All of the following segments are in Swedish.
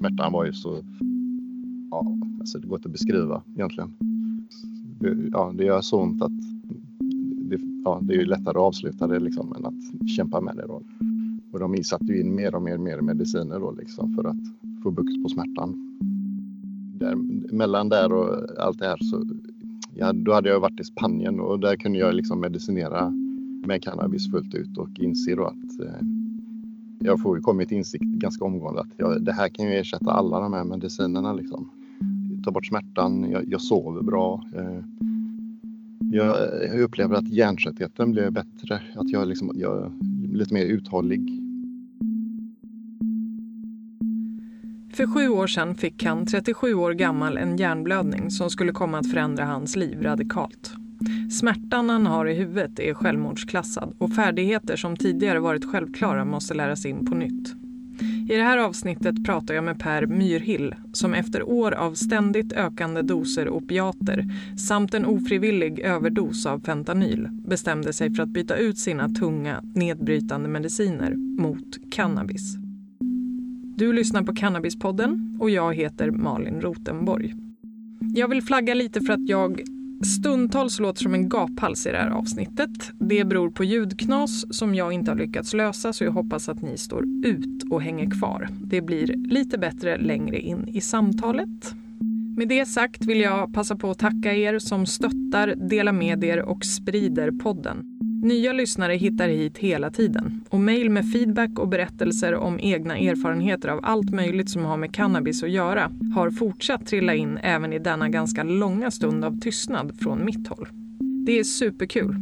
smärtan var ju så, ja, alltså det går inte att beskriva egentligen. Det, ja, det gör så ont att det, ja, det är ju lättare att avsluta det liksom än att kämpa med det då. Och de satte ju in mer och mer, mer mediciner då liksom för att få bukt på smärtan. Där, mellan där och allt det här så ja, då hade jag varit i Spanien och där kunde jag liksom medicinera med cannabis fullt ut och inse då att eh, jag får ju kommit insikt ganska omgående att jag, det här kan ju ersätta alla de här medicinerna liksom. Ta bort smärtan, jag, jag sover bra. Eh, jag, jag, upplever att hjärntröttheten blir bättre, att jag, liksom, jag är lite mer uthållig. För sju år sedan fick han, 37 år gammal, en hjärnblödning som skulle komma att förändra hans liv radikalt. Smärtan han har i huvudet är självmordsklassad och färdigheter som tidigare varit självklara måste läras in på nytt. I det här avsnittet pratar jag med Per Myrhill som efter år av ständigt ökande doser opiater samt en ofrivillig överdos av fentanyl bestämde sig för att byta ut sina tunga, nedbrytande mediciner mot cannabis. Du lyssnar på Cannabispodden och jag heter Malin Rotenborg. Jag vill flagga lite för att jag stundtals låter som en gaphals i det här avsnittet. Det beror på ljudknas som jag inte har lyckats lösa så jag hoppas att ni står ut och hänger kvar. Det blir lite bättre längre in i samtalet. Med det sagt vill jag passa på att tacka er som stöttar, delar med er och sprider podden. Nya lyssnare hittar hit hela tiden och mejl med feedback och berättelser om egna erfarenheter av allt möjligt som har med cannabis att göra har fortsatt trilla in även i denna ganska långa stund av tystnad från mitt håll. Det är superkul.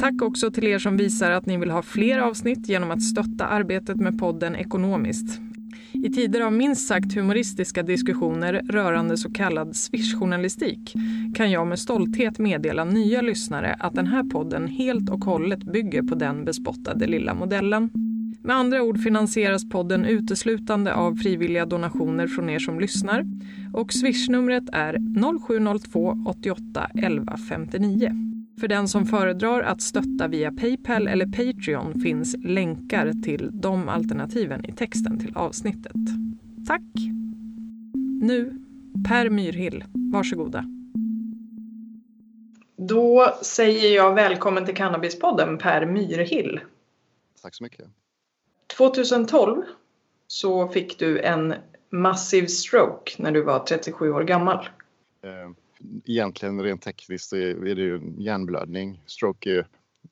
Tack också till er som visar att ni vill ha fler avsnitt genom att stötta arbetet med podden ekonomiskt. I tider av minst sagt humoristiska diskussioner rörande så kallad swishjournalistik kan jag med stolthet meddela nya lyssnare att den här podden helt och hållet bygger på den bespottade lilla modellen. Med andra ord finansieras podden uteslutande av frivilliga donationer från er som lyssnar och swishnumret är 0702 88 11 59. För den som föredrar att stötta via Paypal eller Patreon finns länkar till de alternativen i texten till avsnittet. Tack! Nu, Per Myrhill, varsågoda. Då säger jag välkommen till Cannabispodden Per Myrhill. Tack så mycket. 2012 så fick du en massiv stroke när du var 37 år gammal. Eh, egentligen rent tekniskt är det ju en hjärnblödning. Stroke är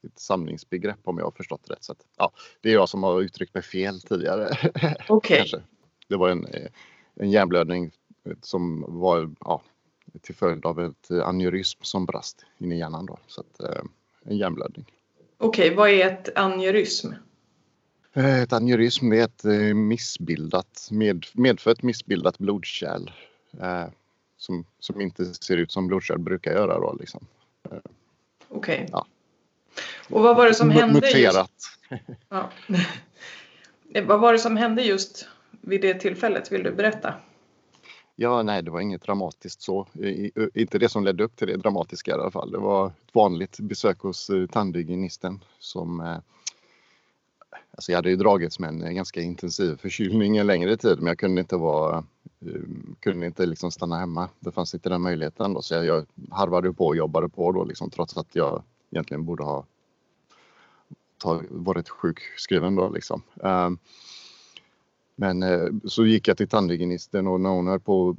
ett samlingsbegrepp om jag har förstått rätt. Så att, ja, det är jag som har uttryckt mig fel tidigare. Okay. det var en, en hjärnblödning som var ja, till följd av ett aneurysm som brast in i hjärnan. Då. Så att, eh, en hjärnblödning. Okej, okay, vad är ett aneurysm? Eh, ett aneurysm är ett eh, missbildat, med, medfött missbildat blodkärl som, som inte ser ut som blodkärl brukar göra. Då, liksom. Okej. Okay. Ja. Och vad var det som hände? Muterat. Just... Ja. vad var det som hände just vid det tillfället? Vill du berätta? Ja, nej, det var inget dramatiskt så. Inte det som ledde upp till det dramatiska i alla fall. Det var ett vanligt besök hos eh, tandhygienisten som eh, Alltså jag hade ju dragits med en ganska intensiv förkylning en längre tid men jag kunde inte vara Ehm, kunde inte liksom stanna hemma. Det fanns inte den möjligheten då, så jag, jag harvade på och jobbade på då liksom, trots att jag egentligen borde ha varit sjukskriven då liksom. Um, men eh, så gick jag till tandhygienisten och när hon höll på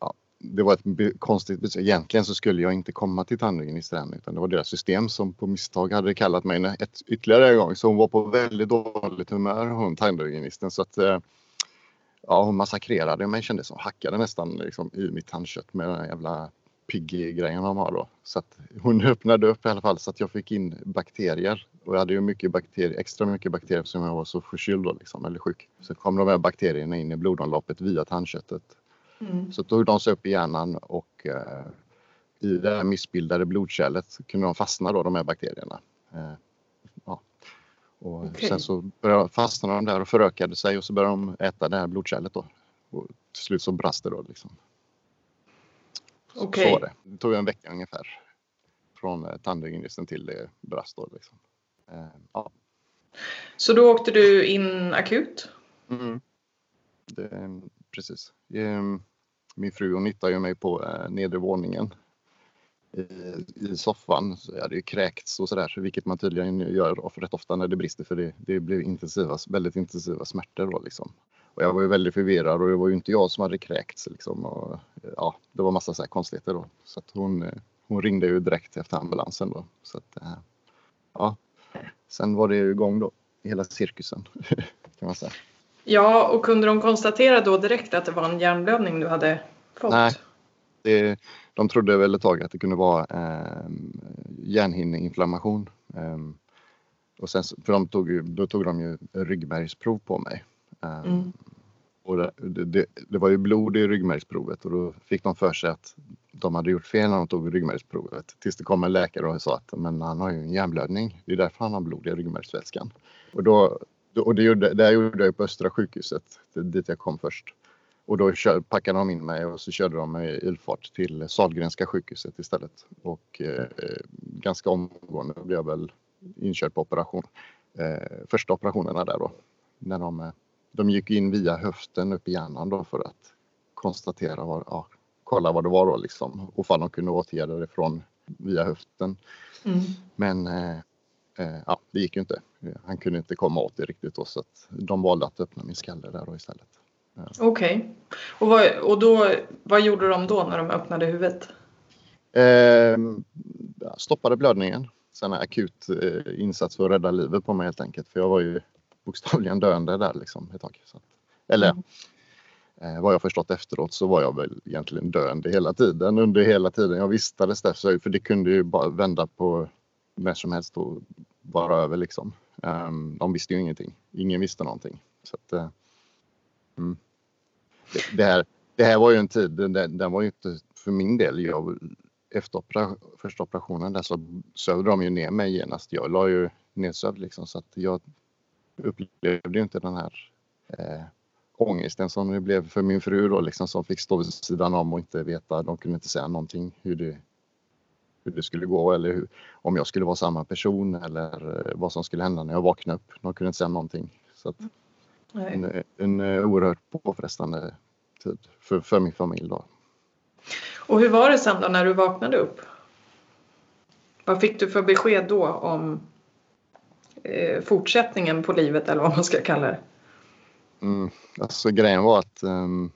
ja, det var ett konstigt beslut. Egentligen så skulle jag inte komma till tandhygienisten utan det var deras system som på misstag hade kallat mig ett, ytterligare en gång. Så hon var på väldigt dåligt humör hon tandhygienisten så att eh, ja, hon massakrerade mig kände som hackade nästan liksom, i mitt tandkött med den jävla piggy-grejen de har då. Så att hon öppnade upp i alla fall så att jag fick in bakterier. Och jag hade ju mycket bakterier, extra mycket bakterier eftersom jag var så förkyld då liksom, eller sjuk. Så kom de här bakterierna in i blodomloppet via tandköttet. Mm. Så tog de sig upp i hjärnan och eh, i det här missbildade blodkärlet kunde de fastna då, de här bakterierna. Eh, och okay. Sen så fastnade de där och förökade sig och så började de äta det här blodkärlet då. Och till slut så brast det då liksom. Okay. Så var det. Det tog en vecka ungefär. Från eh, tandhygienisten till det brast då liksom. Eh, ja. Så då åkte du in akut? Mm. det, precis. Ehm, min fru hon hittade ju mig på eh, nedre våningen i, i soffan. Så jag hade ju kräkts och sådär, vilket man tydligen gör rätt ofta när det brister för det, det blev intensiva, väldigt intensiva smärtor då liksom. Och jag var ju väldigt förvirrad och det var ju inte jag som hade kräkts liksom. Och, ja, det var massa så här konstigheter då. Så hon, eh, hon ringde ju direkt efter ambulansen då. Så att, eh, ja. Sen var det ju igång då, hela cirkusen kan man säga. Ja, och kunde de konstatera då direkt att det var en hjärnblödning du hade fått? Nej, det, de trodde väl ett tag att det kunde vara eh, hjärnhinneinflammation. Eh, och sen, för de tog då tog de ju ryggmärgsprov på mig. Eh, mm. Och det, det, det, var ju blod i ryggmärgsprovet och då fick de för sig att de hade gjort fel när de tog ryggmärgsprovet. Tills det kom en läkare och sa att men han har ju en hjärnblödning. Det är därför han har blod i ryggmärgsvätskan. Och, då, och det, gjorde, det gjorde jag på Östra sjukhuset, dit jag kom först. Och då kör, packade de in mig och så körde de mig i ilfart till Sahlgrenska sjukhuset istället. Och eh, ganska omgående blev jag väl inkörd på operation. Eh, första operationerna där då. När de, eh, de gick in via höften upp i hjärnan då för att konstatera, vad, ja, kolla vad det var då liksom. Och om de kunde åtgärda det från via höften. Mm. Men eh, eh, ja, det gick ju inte. Han kunde inte komma åt det riktigt då så att de valde att öppna min skalle där då istället. Okej. Okay. Och, vad, och då, vad gjorde de då när de öppnade huvudet? Eh, stoppade blödningen. Sen en akut eh, insats för att rädda livet på mig helt enkelt. För jag var ju bokstavligen döende där liksom ett tag. Så, eller mm. eh, vad jag förstått efteråt så var jag väl egentligen döende hela tiden. Under hela tiden jag vistades där. För det kunde ju bara vända på när som helst och vara över liksom. Um, de visste ju ingenting. Ingen visste någonting. Så att, uh, mm det, här, det här var ju en tid, den, den var ju inte för min del. Jag, efter opera, första operationen där så sövde de ju ner mig genast. Jag la ju nedsövd liksom så att jag upplevde ju inte den här eh, ångesten som det blev för min fru då liksom som fick stå vid sidan om och inte veta. De kunde inte säga någonting hur det, hur det skulle gå eller hur, om jag skulle vara samma person eller eh, vad som skulle hända när jag vaknade upp. De kunde inte säga någonting. Så att, en, en eh, oerhört påfrestande tid för, för min familj. Då. Och hur var det sen då när du vaknade upp? Vad fick du för besked då om eh, fortsättningen på livet eller vad man ska kalla det? Mm, alltså grejen var att um,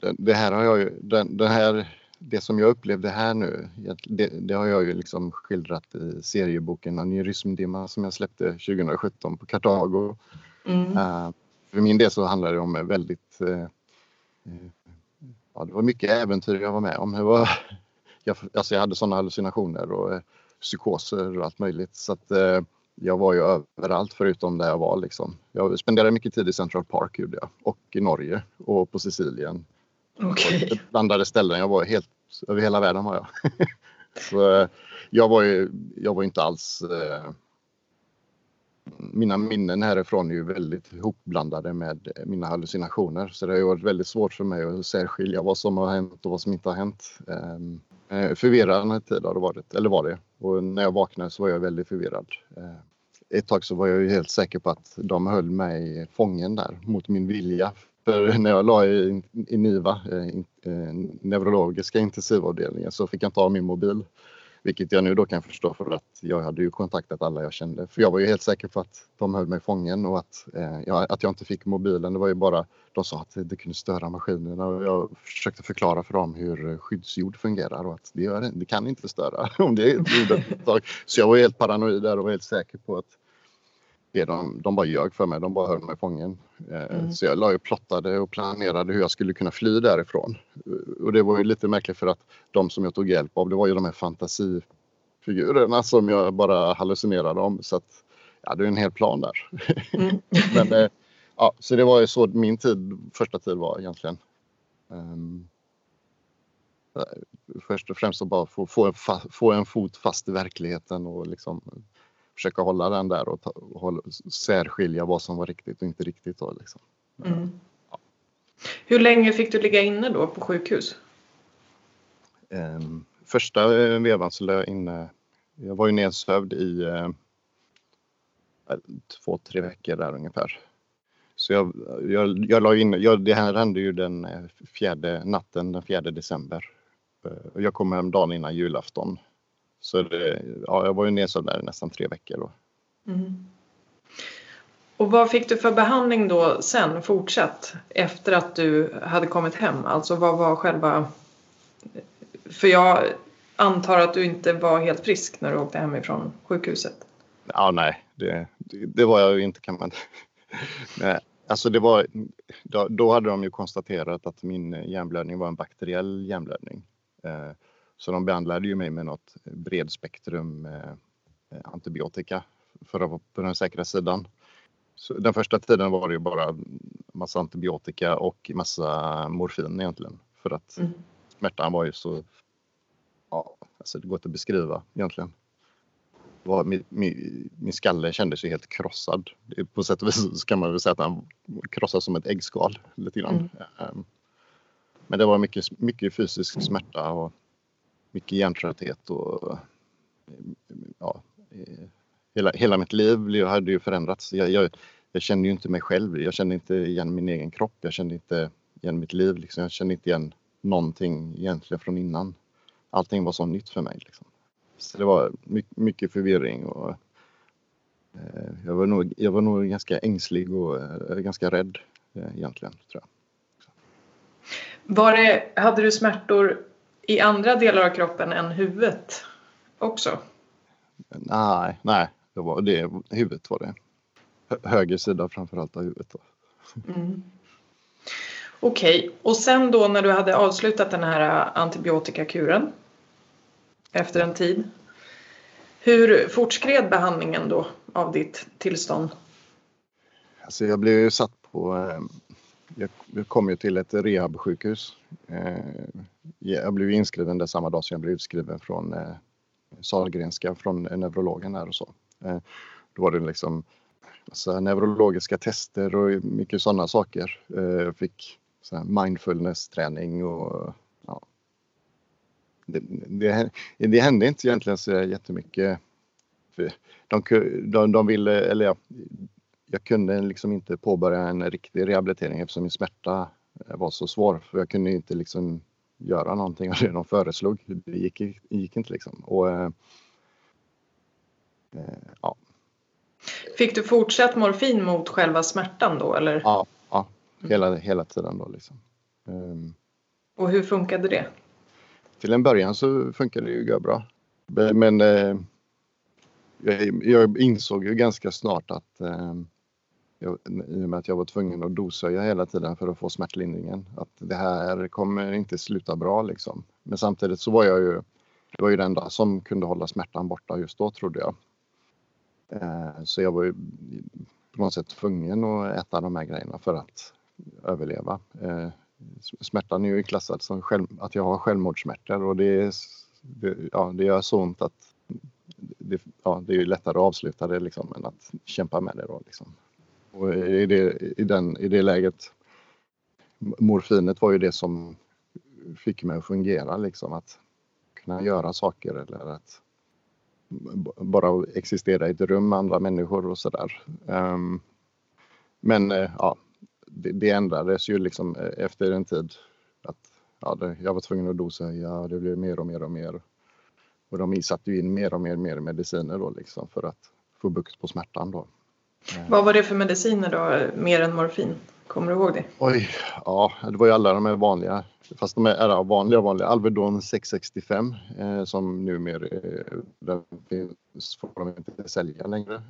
det, det, här har jag ju, den, det, här, det som jag upplevde här nu, det, det, har jag ju liksom skildrat i serieboken Aneurysmdimma som jag släppte 2017 på Kartago. Mm. Uh, för min del så handlar det om väldigt... Uh, ja, det var mycket äventyr jag var med om. Det var, jag, alltså jag hade sådana hallucinationer och uh, psykoser och allt möjligt. Så att, jag var ju överallt förutom där jag var. Liksom. Jag spenderade mycket tid i Central Park gjorde jag, och i Norge och på Sicilien. Okay. Blandade ställen. Jag var helt över hela världen var jag. så jag var ju jag var inte alls mina minnen härifrån är ju väldigt ihopblandade med mina hallucinationer. Så det har varit väldigt svårt för mig att särskilja vad som har hänt och vad som inte har hänt. Ehm, eh, förvirrande tid har det varit, eller var det. Och när jag vaknade så var jag väldigt förvirrad. Eh, ett tag så var jag ju helt säker på att de höll mig fången där mot min vilja. För när jag la i, i NIVA, eh, eh neurologiska intensivavdelningen, så fick jag inte ha min mobil. Vilket jag nu då kan förstå för att jag hade ju kontaktat alla jag kände. För jag var ju helt säker på att de höll mig fången och att, eh, jag, att jag inte fick mobilen. Det var ju bara, de sa att det kunde störa maskinerna och jag försökte förklara för dem hur skyddsjord fungerar och att det, gör, det kan inte störa om det är ett. Så jag var helt paranoid där och var helt säker på att det de, de bara ljög för mig, de bara höll mig fången. Eh, mm. Så jag la och plottade och planerade hur jag skulle kunna fly därifrån. Och det var ju lite märkligt för att de som jag tog hjälp av, det var ju de här fantasifigurerna som jag bara hallucinerade om. Så att jag hade en hel plan där. Mm. Men, eh, ja, så det var ju så min tid, första tid var egentligen. Um, först och främst att bara få, få, en, få en fot fast i verkligheten och liksom försöka hålla den där och, ta, och hålla, särskilja vad som var riktigt och inte riktigt. Då, liksom. Mm. Ja. Hur länge fick du ligga inne då på sjukhus? Um, första eh, vevan så låg jag inne, jag var ju nedsövd i uh, två, tre veckor där ungefär. Så jag, jag, jag la in, jag, det här hände ju den eh, fjärde natten, den fjärde december. Eh, jag kom hem dagen innan julafton. Så det, ja, jag var ju nedsövd där i nästan tre veckor då. Mm. Och vad fick du för behandling då sen fortsatt efter att du hade kommit hem? Alltså vad var själva... För jag antar att du inte var helt frisk när du åkte hemifrån sjukhuset? Ja, nej, det, det var jag ju inte kan man Nej, alltså det var, då, hade de ju konstaterat att min hjärnblödning var en bakteriell hjärnblödning. Eh, så de behandlade ju mig med något bredspektrum eh, antibiotika för att vara på den säkra sidan. Så den första tiden var det ju bara massa antibiotika och massa morfin egentligen för att mm. smärtan var ju så, ja, alltså det går inte att beskriva egentligen var, min, min, min skalle kändes ju helt krossad. På sätt och vis kan man väl säga att han krossades som ett äggskal lite grann. Mm. Ehm, men det var mycket, mycket fysisk smärta och mycket hjärntrötthet och ja, hela, hela mitt liv hade ju förändrats. Jag, jag, jag, kände ju inte mig själv. Jag kände inte igen min egen kropp. Jag kände inte igen mitt liv. Liksom. Jag kände inte igen någonting egentligen från innan. Allting var så nytt för mig. Liksom. Så det var mycket förvirring och eh, jag var nog, jag var nog ganska ängslig och eh, ganska rädd eh, egentligen. Tror jag. Var det, hade du smärtor i andra delar av kroppen än huvudet också? Nej, nej, det var det, huvudet var det. Höger sida framförallt av huvudet. Mm. Okej, okay. och sen då när du hade avslutat den här antibiotikakuren efter en tid. Hur fortskred behandlingen då av ditt tillstånd? Alltså jag blev ju satt på, eh, jag kom ju till ett rehabsjukhus. Eh, jag blev inskriven där samma dag som jag blev utskriven från eh, Sahlgrenska, från neurologen där och så. Eh, då var det liksom massa neurologiska tester och mycket sådana saker. Jag fick mindfulness-träning och det, det, det hände inte egentligen så jättemycket. De, de, de ville, eller ja, jag kunde liksom inte påbörja en riktig rehabilitering eftersom min smärta var så svår. För jag kunde inte liksom göra någonting av det de föreslog. Det gick, gick inte liksom. Och, eh, eh, ja. Fick du fortsatt morfin mot själva smärtan då eller? Ja, ja hela, hela tiden då liksom. Um, och hur funkade det? till en början så funkade det ju bra. Men eh, jag, jag, insåg ju ganska snart att eh, jag, i och med att jag var tvungen att dosöja hela tiden för att få smärtlindringen, att det här kommer inte sluta bra liksom. Men samtidigt så var jag ju, det var ju den enda som kunde hålla smärtan borta just då trodde jag. Eh, så jag var ju på något sätt tvungen att äta de här grejerna för att överleva. Eh, smärtan är ju klassad som själv, att jag har självmordssmärtor och det, det, ja, det gör så ont att det, ja, det är lättare att avsluta det liksom än att kämpa med det. Då, liksom. Och i, det, i, den, I det läget, morfinet var ju det som fick mig att fungera, liksom, att kunna göra saker eller att bara existera i ett rum med andra människor och sådär. Um, men uh, ja, det, det ändrades ju liksom eh, efter en tid. Att, ja, det, jag var tvungen att dosa, ja, det blev mer och mer och mer. Och de satte in mer och mer, mer mediciner då liksom för att få bukt på smärtan då. Vad var det för mediciner då, mer än morfin? Kommer du ihåg det? Oj, ja, det var ju alla de här vanliga, fast de är vanliga vanliga. Alvedon 665 eh, som numera eh, finns, får de inte sälja längre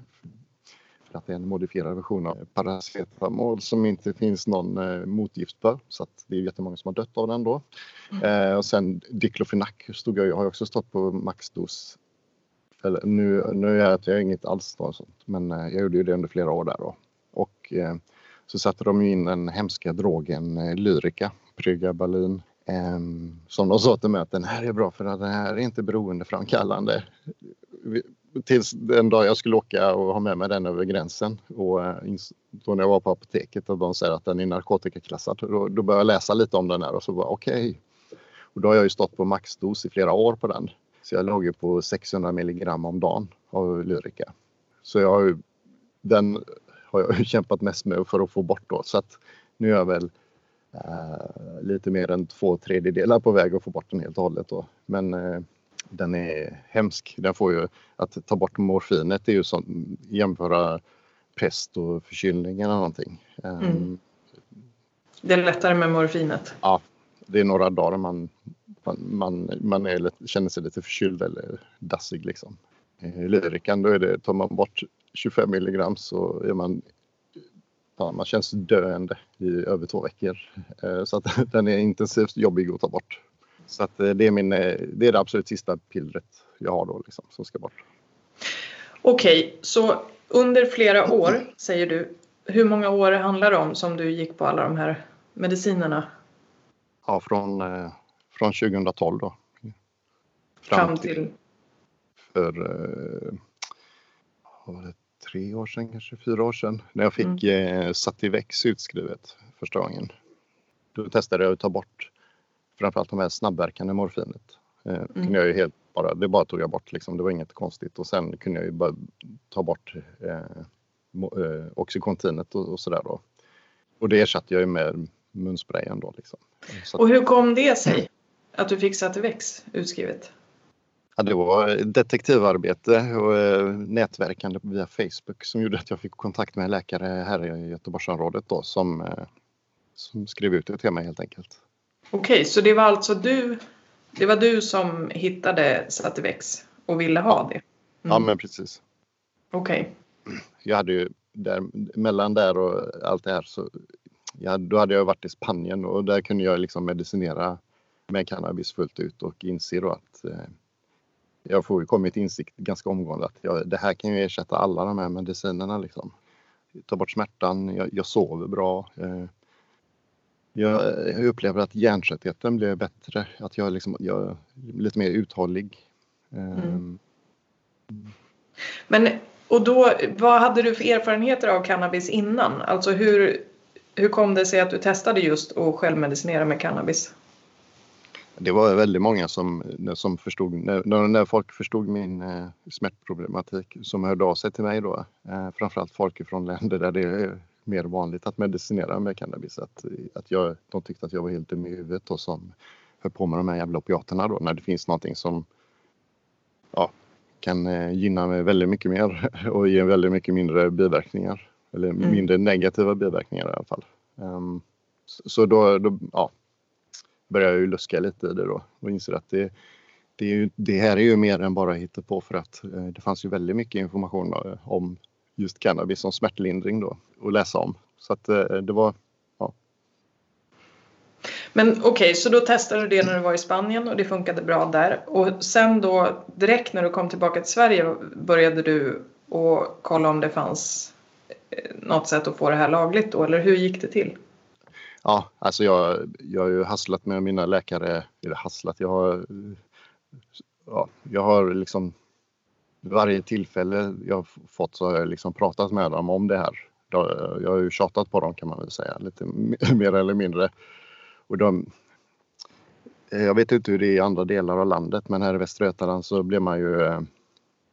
att det är en modifierad version av paracetamol som inte finns någon eh, motgift för. Så att det är jättemånga som har dött av den då. Mm. Eh, och sen diklofenac stod jag, jag har också stått på maxdos. Eller, nu, nu är jag inget alls då, sånt, men eh, jag gjorde ju det under flera år där då. Och eh, så satte de in den hemska drogen eh, Lyrica, Pregabalin. Eh, som de sa till mig att den här är bra för att den här är inte beroendeframkallande tills den dag jag skulle åka och ha med mig den över gränsen. Och eh, då när jag var på apoteket och de säger att den är narkotikaklassad, då, då började jag läsa lite om den här och så var okej. Okay. Och då har jag ju stått på maxdos i flera år på den. Så jag låg ju på 600 milligram om dagen av Lyrica. Så jag har ju, den har jag kämpat mest med för att få bort då. Så att nu är jag väl uh, lite mer än två tredjedelar på väg att få bort den helt och hållet då. Men uh, den är hemsk. Den får ju, att ta bort morfinet är ju som jämföra pest och förkylning eller någonting. Mm. Um, det är lättare med morfinet? Ja, det är några dagar man, man, man, man är, känner sig lite förkyld eller dassig liksom. I lyrikan då är det, tar man bort 25 milligram så är man ja, man känns döende i över två veckor. Eh, så att den är intensivt jobbig att ta bort. Så att eh, det är, min, eh, det, är det absolut sista pillret jag har då liksom, som ska bort. Okej, okay, så under flera år säger du. Hur många år handlar det om som du gick på alla de här medicinerna? Ja, från, från 2012 då. Fram, Fram till? För det tre år sedan, kanske fyra år sedan, när jag fick mm. eh, Sativex utskrivet första gången. Då testade jag att ta bort framförallt de här snabbverkande morfinet. Eh, mm. kunde jag ju helt bara, det bara tog jag bort liksom, det var inget konstigt och sen kunde jag ju bara ta bort eh, eh, Oxycontinet och, och sådär då. Och det ersatte jag ju med munsprayen då liksom. Så och hur kom det sig att du fick Sativex utskrivet? Ja, det var detektivarbete och eh, nätverkande via Facebook som gjorde att jag fick kontakt med en läkare här i Göteborgsområdet då som, eh, som skrev ut det till mig helt enkelt. Okej, okay, så det var alltså du, det var du som hittade Sativex och ville ha det? Mm. Ja, men precis. Okej. Okay. Jag hade ju där, mellan där och allt det här så ja, då hade jag varit i Spanien och där kunde jag liksom medicinera med cannabis fullt ut och inser då att eh, jag får ju kommit insikt ganska omgående att jag, det här kan ju ersätta alla de här medicinerna liksom. Ta bort smärtan, jag, jag sover bra. Eh, jag, jag, upplever att hjärntröttheten blir bättre, att jag, liksom, jag är lite mer uthållig. Eh. Mm. Men och då, vad hade du för erfarenheter av cannabis innan? Alltså hur, hur kom det sig att du testade just att självmedicinera med cannabis? Det var väldigt många som, som förstod, när, när folk förstod min eh, smärtproblematik som hörde av sig till mig då. Eh, framförallt folk från länder där det är mer vanligt att medicinera med cannabis. Att, att jag, de tyckte att jag var helt dum i huvudet och som höll på med de här jävla opiaterna då när det finns någonting som ja, kan eh, gynna mig väldigt mycket mer och ge väldigt mycket mindre biverkningar. Eller mm. mindre negativa biverkningar i alla fall. Um, så då, då, ja, börjar jag ju luska lite i det då och inser att det, det, är ju, det här är ju mer än bara på för att eh, det fanns ju väldigt mycket information eh, om just cannabis som smärtlindring då att läsa om. Så att eh, det var, ja. Men okej, okay, så då testade du det när du var i Spanien och det funkade bra där och sen då direkt när du kom tillbaka till Sverige började du och kolla om det fanns eh, något sätt att få det här lagligt då eller hur gick det till? Ja, alltså jag, jag har ju hasslat med mina läkare, eller hasslat, jag har, ja, jag har liksom varje tillfälle jag fått så har jag liksom pratat med dem om det här. Jag har ju tjatat på dem kan man väl säga, lite mer eller mindre. Och de, jag vet inte hur det är i andra delar av landet men här i Västra Götaland så blir man ju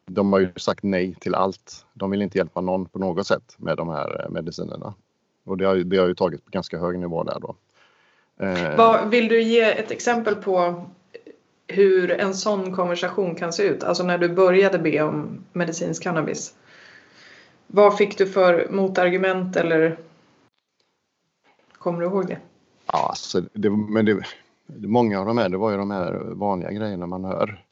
de har ju sagt nej till allt. De vill inte hjälpa någon på något sätt med de här eh, medicinerna. Och det har, det har ju tagit på ganska hög nivå där då. Eh, Vad, vill du ge ett exempel på hur en sån konversation kan se ut? Alltså när du började be om medicinsk cannabis. Vad fick du för motargument eller kommer du ihåg det? Ja, alltså, det, men det, många av de här, det var ju de här vanliga grejerna man hör.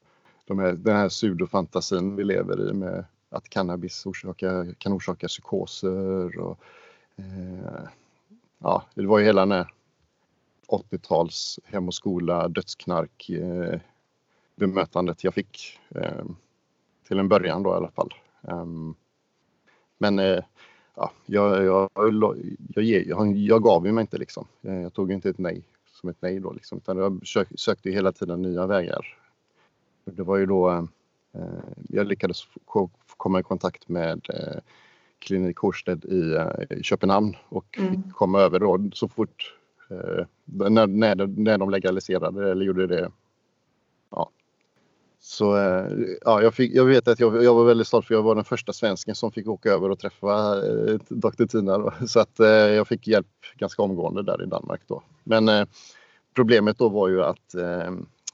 De här, den här pseudofantasin vi lever i med att cannabis orsakar, kan orsaka psykoser och Eh, ja, det var ju hela den här 80-tals hem och skola, dödsknark eh, bemötandet jag fick eh, till en början då i alla fall. Ehm, men eh, ja, jag, jag, jag, jag, jag gav ju mig inte liksom. Eh, jag tog inte ett nej som ett nej då liksom, utan jag sökte hela tiden nya vägar. Det var ju då eh, jag lyckades komma i kontakt med eh, klinik Horsted i, eh, i Köpenhamn och mm. komma över då så fort eh, när, när, när de legaliserade eller gjorde det. Ja. Så eh, ja, jag, fick, jag vet att jag, jag, var väldigt stolt för jag var den första svensken som fick åka över och träffa eh, Dr. Tina. Då. Så att eh, jag fick hjälp ganska omgående där i Danmark då. Men eh, problemet då var ju att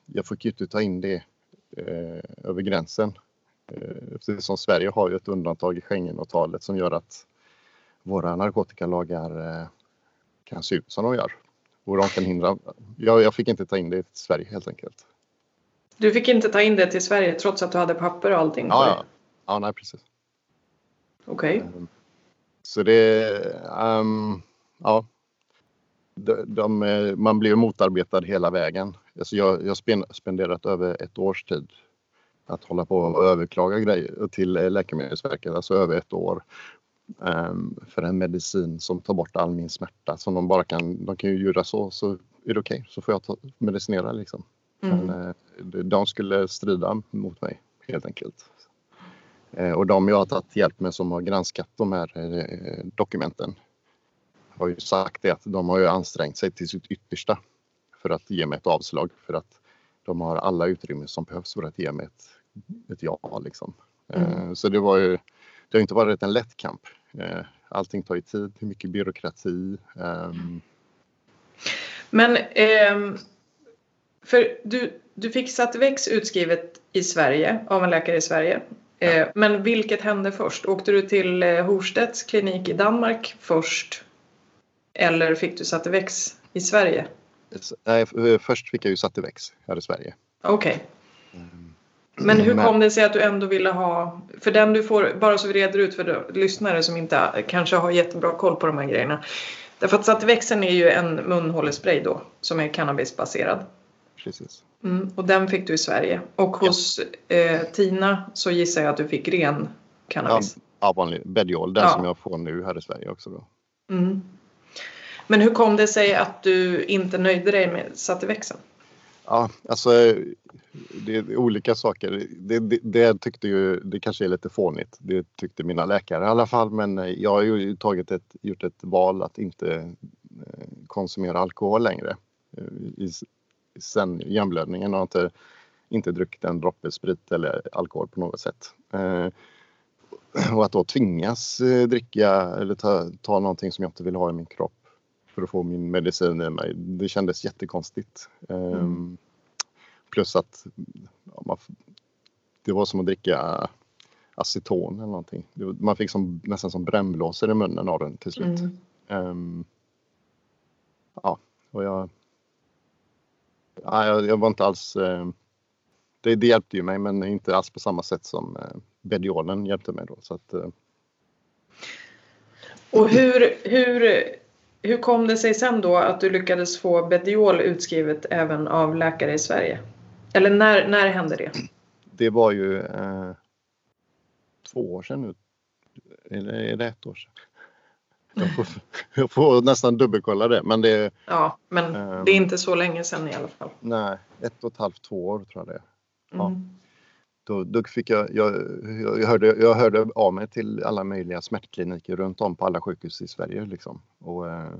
jag fick inte ta in det över gränsen. Eftersom Sverige har ju ett undantag i Schengenavtalet som gör att våra narkotikalagar kan se ut som de gör. Och de kan hindra. Jag, jag fick inte ta in det till Sverige helt enkelt. Du fick inte ta in det till Sverige trots att du hade papper och allting? Ja, ja. ja nej precis. Okej. Okay. Ehm, så det, um, ja. De, de, eh, man blir motarbetad hela vägen. Alltså jag har spenderat över ett års tid att hålla på och överklaga grejer till Läkemedelsverket, alltså över ett år. Um, för en medicin som tar bort all min smärta som de bara kan, de kan ju göra så, så är det okej, okay. så får jag ta, medicinera liksom. Mm. Men eh, de skulle strida mot mig helt enkelt. Eh, och de jag har tagit hjälp med som har granskat de här eh, dokumenten har ju sagt det att de har ju ansträngt sig till sitt yttersta för att ge mig ett avslag för att de har alla utrymmen som behövs för att ge mig ett, ett ja. Liksom. Mm. Så det var ju, det har inte varit en lätt kamp. Allting tar ju tid, det är mycket byråkrati. Ehm. Men eh, för du, du fick Sativex utskrivet i Sverige av en läkare i Sverige. Ja. Eh, men vilket hände först? Åkte du till eh, Horstedts klinik i Danmark först? Eller fick du Sativex i Sverige? Nej, eh, först fick jag ju Sativex här i Sverige. Okej. Okay. Mm. Men hur kom det sig att du ändå ville ha, för den du får, bara så vi reder ut för lyssnare som inte kanske har jättebra koll på de här grejerna. Därför att Sativexen är ju en munhålespray då som är cannabisbaserad precis. Mm, och den fick du i Sverige. Och hos ja. eh, Tina så gissar jag att du fick ren cannabis. Ja, vanlig Bediol, den ja. som jag får nu här i Sverige också. Då. Mm. Men hur kom det sig att du inte nöjde dig med Sativäxeln? Ja, alltså det är olika saker. Det, det, det, tyckte ju, det kanske är lite fånigt. Det tyckte mina läkare i alla fall. Men jag har ju tagit ett, gjort ett val att inte eh, konsumera alkohol längre. Eh, I, sen hjärnblödningen har inte, eh, inte druckit en droppe sprit eller alkohol på något sätt. Och att då tvingas dricka eller ta, ta någonting som jag inte vill ha i min kropp för att få min medicin i mig, det kändes jättekonstigt. Eh, mm. Plus att ja, man, det var som att dricka aceton eller någonting. Man fick som, nästan som brännblåsor i munnen av den till slut. Mm. Um, ja, och jag, ja, jag, jag var inte alls... Eh, det, det, hjälpte ju mig men inte alls på samma sätt som eh, Bediolen hjälpte mig då. Så att, eh. Och hur, hur, hur kom det sig sen då att du lyckades få Bediol utskrivet även av läkare i Sverige? Eller när, när hände det? Det var ju eh, två år sedan nu. Eller är det ett år sedan? Jag får, jag får nästan dubbelkolla det. Men det, ja, men um, det är inte så länge sedan i alla fall. Nej, ett och ett halvt, två år tror jag det är. Ja. Mm. Då, då, fick jag, jag, jag, hörde, jag hörde av mig till alla möjliga smärtkliniker runt om på alla sjukhus i Sverige. Liksom. Och eh,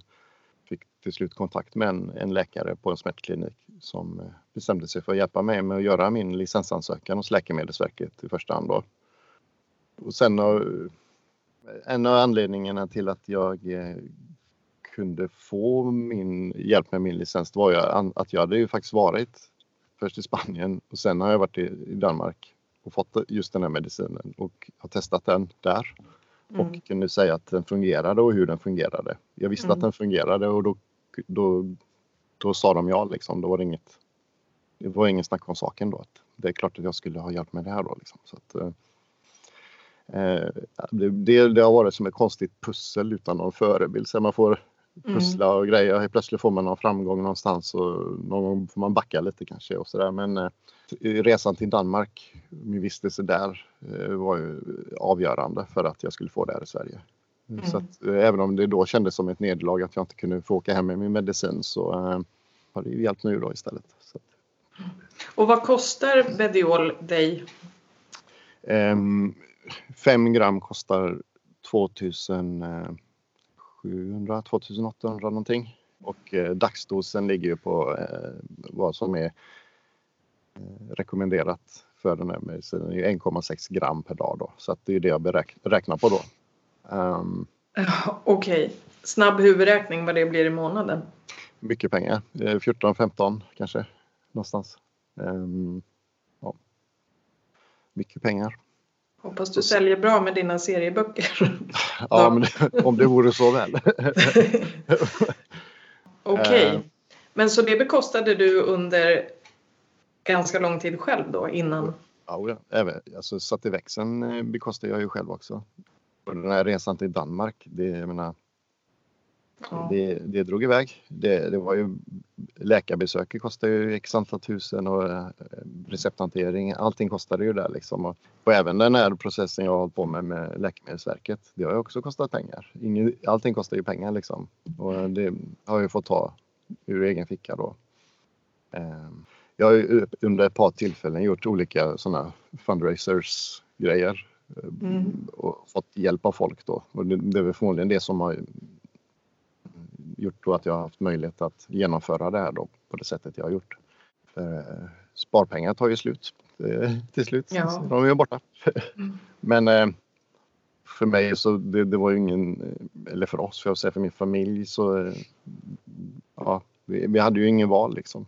fick till slut kontakt med en, en, läkare på en smärtklinik som eh, bestämde sig för att hjälpa mig med att göra min licensansökan hos Läkemedelsverket i första hand. Då. Och sen en av anledningarna till att jag eh, kunde få min hjälp med min licens var ju att jag hade ju faktiskt varit först i Spanien och sen har jag varit i Danmark och fått just den här medicinen och har testat den där och mm. kunde säga att den fungerade och hur den fungerade. Jag visste mm. att den fungerade och då, då, då sa de ja liksom. Då var det inget, det var ingen snack om saken då. Att det är klart att jag skulle ha hjälp med det här då liksom. Så att, eh, Eh, det, det, har varit som ett konstigt pussel utan någon förebild. Så man får pussla och grejer. Helt plötsligt får man någon framgång någonstans och någon gång får man backa lite kanske och sådär. Men eh, resan till Danmark, min vistelse där eh, var ju avgörande för att jag skulle få det här i Sverige. Mm. Så att, eh, även om det då kändes som ett nederlag att jag inte kunde få åka hem med min medicin så har det hjälpt nu då istället. Så. Och vad kostar Bediol dig? Um, 5 gram kostar 2700, 2800 någonting. Och eh, dagsdosen ligger ju på eh, vad som är eh, rekommenderat för den här medicinen är 1,6 gram per dag då. Så det är det jag beräknar på då. Um, Okej, okay. snabb huvudräkning vad det blir i månaden? Mycket pengar, 14-15 kanske någonstans. Um, ja. Mycket pengar. Hoppas du säljer bra med dina serieböcker. ja, men det, om det vore så väl. Okej, okay. men så det bekostade du under ganska lång tid själv då innan? Ja, även, alltså satt i växeln eh, bekostade jag ju själv också. Och den här resan till Danmark, det, jag menar, ja. det, det drog iväg. Det, det var ju läkarbesöket kostade ju x antal tusen och eh, recepthantering, allting kostade ju där liksom. Och, och även den här processen jag har hållit på med med Läkemedelsverket, det har ju också kostat pengar. Ingen, allting kostar ju pengar liksom. Och det har jag ju fått ta ur egen ficka då. Um, jag har under ett par tillfällen gjort olika sådana fundraisers grejer mm. och fått hjälp av folk då. Och det, det är väl förmodligen det som har gjort då att jag har haft möjlighet att genomföra det här då på det sättet jag har gjort. För sparpengar tar ju slut eh, till slut. Ja. De är ju borta. Mm. Men eh, för mig så det, det, var ju ingen, eller för oss, för jag säga för min familj så eh, ja, vi, vi hade ju ingen val liksom.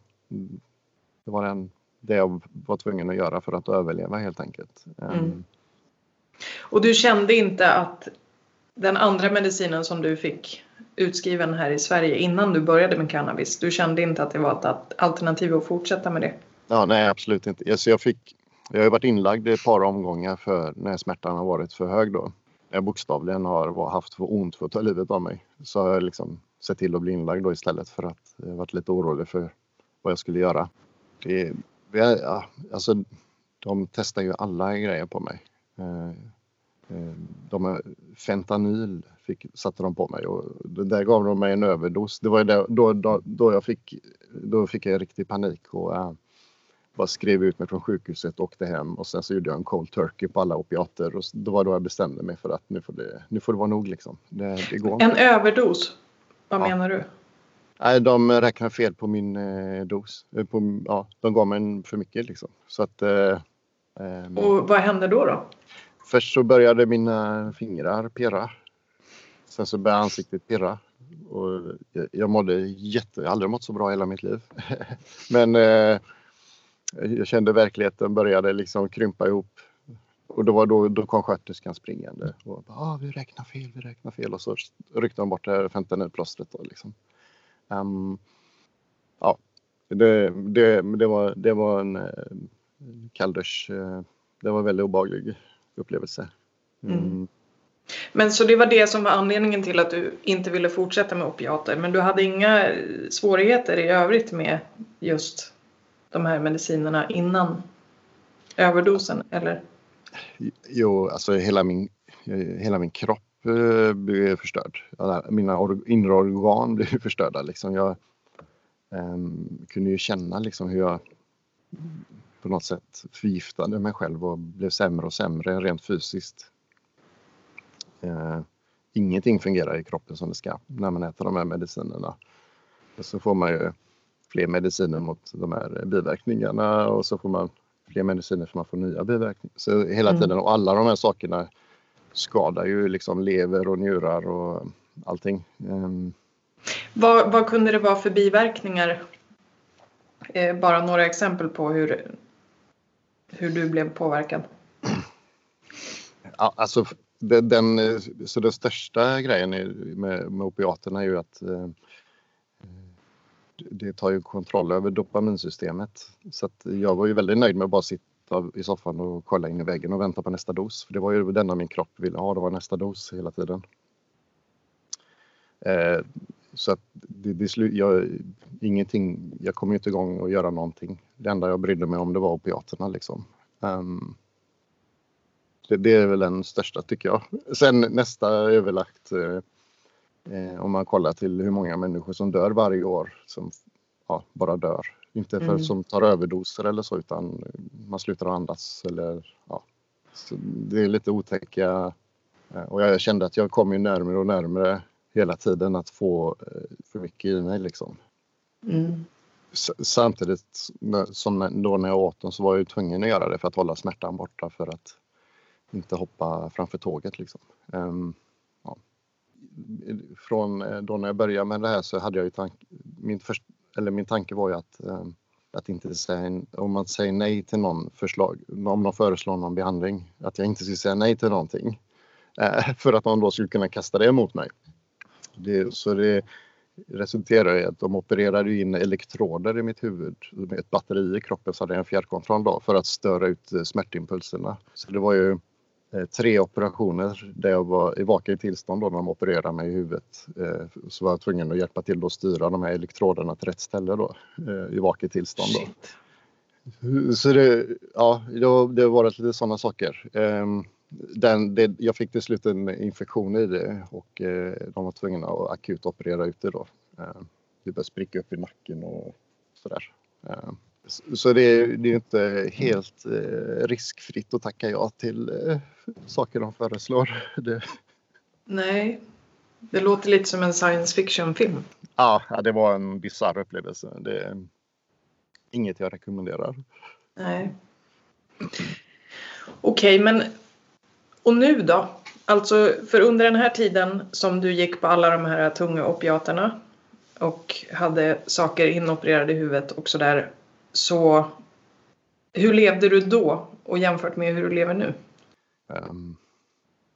Det var den, det jag var tvungen att göra för att överleva helt enkelt. Mm. Och du kände inte att den andra medicinen som du fick utskriven här i Sverige innan du började med cannabis, du kände inte att det var ett alternativ att fortsätta med det? Ja, nej absolut inte. Alltså jag, fick, jag har varit inlagd i ett par omgångar för när smärtan har varit för hög då. Jag bokstavligen har haft för ont för att ta livet av mig. Så har jag liksom sett till att bli inlagd då istället för att jag varit lite orolig för vad jag skulle göra. Det, ja, alltså, de testar ju alla grejer på mig. Eh, Eh, de fentanyl fick, satte de på mig och där gav de mig en överdos. Det var då, då, då, då, jag fick, då fick jag riktig panik och äh, bara skrev ut mig från sjukhuset, åkte hem och sen så gjorde jag en cold turkey på alla opiater och då var då jag bestämde mig för att nu får det, nu får det vara nog liksom. Det, det går. En överdos? Vad ja. menar du? Nej, de räknar fel på min eh, dos. Eh, på, ja, de gav mig för mycket liksom. Så att, eh, ehm, och vad hände då? då? Först så började mina fingrar pirra. Sen så började ansiktet pirra. Och jag, jag mådde jätte... Jag har aldrig mått så bra i hela mitt liv. Men eh, jag kände verkligheten började liksom krympa ihop. Och då, var då, då kom sköterskan springande och bara, ah, vi räknar fel, vi räknar fel och så ryckte de bort det här fentanylplåstret. Liksom. Um, ja, det, det, det, var, det var en eh, en kalldusch. Eh, det var väldigt obehaglig upplevelse. Mm. Mm. Men så det var det som var anledningen till att du inte ville fortsätta med opiater. Men du hade inga svårigheter i övrigt med just de här medicinerna innan överdosen, eller? Jo, alltså hela min, hela min kropp Eh, blev förstörd. Mina inre organ blev förstörda. Liksom. Jag um, kunde ju känna liksom hur jag på något sätt förgiftade mig själv och blev sämre och sämre rent fysiskt. Uh, ingenting fungerar i kroppen som det ska när man äter de här medicinerna. Och så får man ju fler mediciner mot de här biverkningarna och så får man fler mediciner för man får nya biverkningar. Så hela mm. tiden och alla de här sakerna skadar ju liksom lever och njurar och allting. Um. Vad, vad kunde det vara för biverkningar? Eh, bara några exempel på hur, hur du blev påverkad. Ja, alltså den, den, så den största grejen med, med opiaterna är ju att eh, det tar ju kontroll över dopaminsystemet. Så att jag var ju väldigt nöjd med att bara sitta i soffan och kolla in i väggen och vänta på nästa dos. För det var ju det enda min kropp ville ha, det var nästa dos hela tiden. Eh, så att det, det jag, ingenting, jag kom inte igång och göra någonting. Det enda jag brydde mig om det var opiaterna liksom. Um, det, det, är väl den största tycker jag. Sen nästa överlagt eh, eh, om man kollar till hur många människor som dör varje år som ja, bara dör inte för mm. som tar överdoser eller så utan man slutar andas eller ja. Så det är lite otäcka eh, och jag kände att jag kom ju närmare och närmare hela tiden att få eh, för mycket i mig liksom. Mm. samtidigt som då när jag åt dem så var jag tvungen att göra det för att hålla smärtan borta för att inte hoppa framför tåget. Liksom. Um, ja. Från eh, då när jag började med det här så hade jag ju tank, min, först, eller min tanke var ju att, um, att inte säga, om man säger nej till någon förslag, om de föreslår någon behandling, att jag inte skulle säga nej till någonting. Uh, för att de då skulle kunna kasta det emot mig. Det, så det, resulterade i att de opererade in elektroder i mitt huvud med ett batteri i kroppen så hade jag en fjärrkontroll då för att störa ut eh, smärtimpulserna. Så det var ju eh, tre operationer där jag var i vaket tillstånd då när de opererade mig i huvudet. Eh, så var jag tvungen att hjälpa till att styra de här elektroderna till rätt ställe då i vaket tillstånd. Då. Så det, ja, det har, det har varit lite sådana saker. Den, det, jag fick till slut en infektion i det och eh, de var tvungna att akut operera ut det då. Eh, det började spricka upp i nacken och sådär. Eh, så det, det är inte helt eh, riskfritt att tacka ja till eh, saker de föreslår. Det... Nej, det låter lite som en science fiction-film. Ja, det var en bisarr upplevelse. Det är inget jag rekommenderar. Nej. Okej, okay, men och nu då? Alltså, för under den här tiden som du gick på alla de här tunga opiaterna och hade saker inopererade i huvudet och sådär. Så hur levde du då och jämfört med hur du lever nu? Um,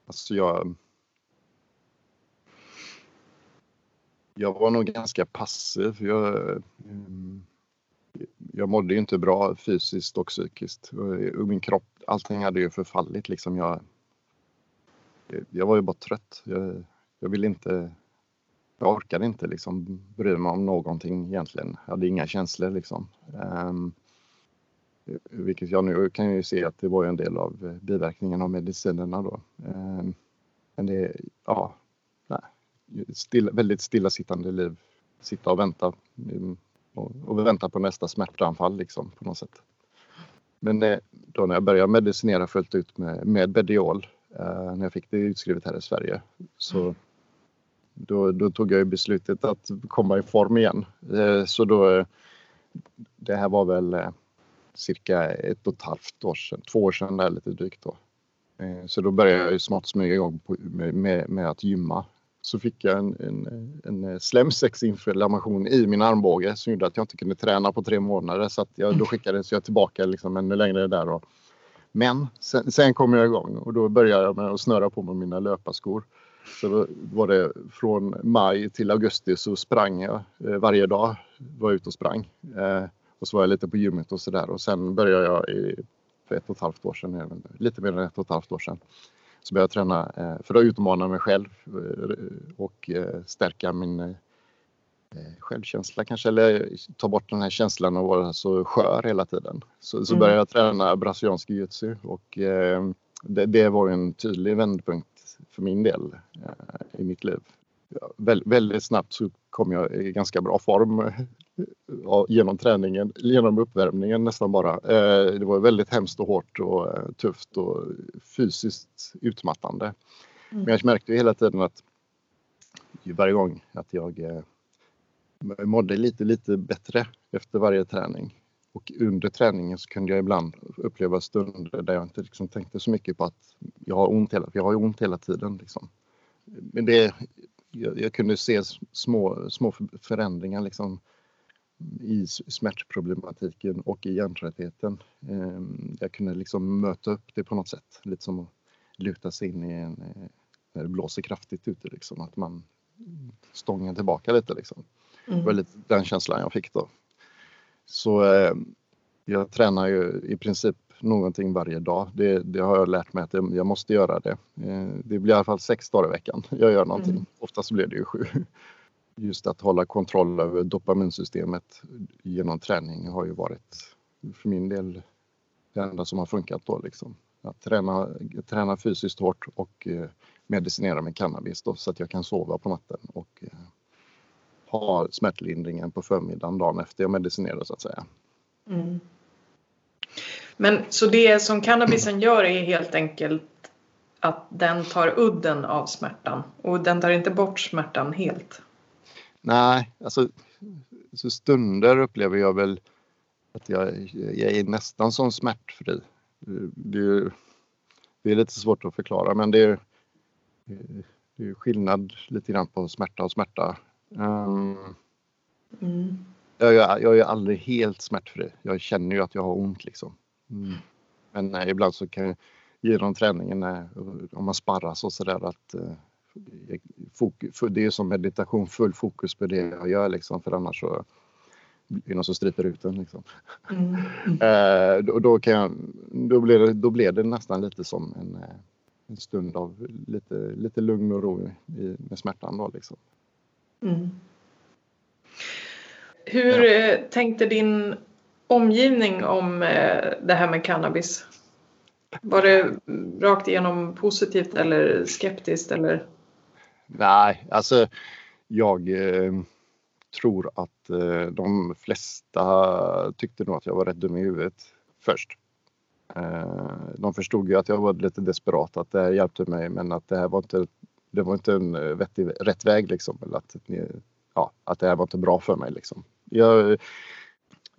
alltså jag... Jag var nog ganska passiv. Jag, um, jag mådde ju inte bra fysiskt och psykiskt. Min kropp, allting hade ju förfallit liksom. Jag, jag var ju bara trött. Jag, jag ville inte, jag orkade inte liksom bry mig om någonting egentligen. Jag hade inga känslor liksom. Um, vilket jag nu kan ju se att det var en del av biverkningen av medicinerna då. Um, men det, ja, nej, stilla, väldigt stillasittande liv. Sitta och vänta ehm, och, och vänta på nästa smärtanfall liksom på något sätt. Men eh, då när jag började medicinera fullt ut med, med Bediol Eh, när jag fick det utskrivet här i Sverige. Så mm. då, då, tog jag beslutet att komma i form igen. Eh, så då, det här var väl eh, cirka ett och ett halvt år sedan, två år sedan där lite drygt då. Så då började jag ju smått smyga igång på, med, med, med, att gymma. Så fick jag en, en, en slemsäcksinflammation i min armbåge som gjorde att jag inte kunde träna på tre månader. Så att jag, då skickades jag tillbaka liksom ännu längre där. Och, men sen, sen kom jag igång och då började jag med att snöra på mig mina löparskor. Så var det från maj till augusti så sprang jag eh, varje dag. Var ute och sprang. Eh, och så var jag lite på gymmet och sådär och sen började jag i, för ett och ett halvt år sedan, lite mer än ett och ett halvt år sedan. Så började jag träna eh, för att utmana mig själv eh, och eh, stärka min Eh, självkänsla kanske eller ta bort den här känslan av att vara så skör hela tiden. Så, så mm. började jag träna brasiliansk jiu-jitsu och eh, det, det, var en tydlig vändpunkt för min del eh, i mitt liv. Ja, vä väldigt snabbt så kom jag i ganska bra form eh, genom träningen, genom uppvärmningen nästan bara. Eh, det var väldigt hemskt och hårt och eh, tufft och fysiskt utmattande. Mm. Men jag märkte hela tiden att varje gång att jag mådde lite, lite bättre efter varje träning. Och under träningen så kunde jag ibland uppleva stunder där jag inte liksom tänkte så mycket på att jag har ont hela, jag har ont hela tiden. Liksom. Men det, jag, jag, kunde se små, små förändringar liksom, i smärtproblematiken och i hjärntröttheten. Ehm, jag kunde liksom möta upp det på något sätt, lite som att luta sig in i en, eh, när det blåser kraftigt ute, liksom, att man stångar tillbaka lite. Liksom. Mm. Det var lite den känslan jag fick då. Så eh, jag tränar ju i princip någonting varje dag. Det, det, har jag lärt mig att jag måste göra det. Eh, det blir i alla fall sex dagar i veckan jag gör någonting. Mm. Oftast blir det ju sju. Just att hålla kontroll över dopaminsystemet genom träning har ju varit för min del det enda som har funkat då. Liksom. Att träna, träna fysiskt hårt och eh, medicinera med cannabis då, så att jag kan sova på natten och eh, ha smärtlindringen på förmiddagen dagen efter jag medicinerar så att säga. Mm. Men så det som cannabisen gör är helt enkelt att den tar udden av smärtan och den tar inte bort smärtan helt? Nej, alltså så stunder upplever jag väl att jag, jag är nästan som smärtfri. Det är, det är lite svårt att förklara men det är, det är skillnad lite grann på smärta och smärta. Um, mm. jag, jag, är aldrig helt smärtfri. Jag känner ju att jag har ont liksom. Mm. Men nej, ibland så kan jag genom träningen om man sparras och sådär att eh, det är som meditation, full fokus på det jag gör liksom för annars så är någon som stryper ut den. Liksom. Mm. eh, då, då, kan jag, då, blir det, då blir det nästan lite som en, eh, en stund av lite, lite lugn och ro i, med smärtan. Då, liksom. Mm. Hur ja. Eh, tänkte din omgivning om eh, det här med cannabis? Var det rakt igenom positivt eller skeptiskt? Eller? Nej, alltså jag eh, tror att eh, de flesta tyckte nog att jag var rätt dum i huvudet först. Eh, de förstod ju att jag var lite desperat, att det här hjälpte mig men att det här var inte, det var inte en eh, vettig, rätt väg liksom. Eller att, ja, att det här var inte bra för mig liksom. Jag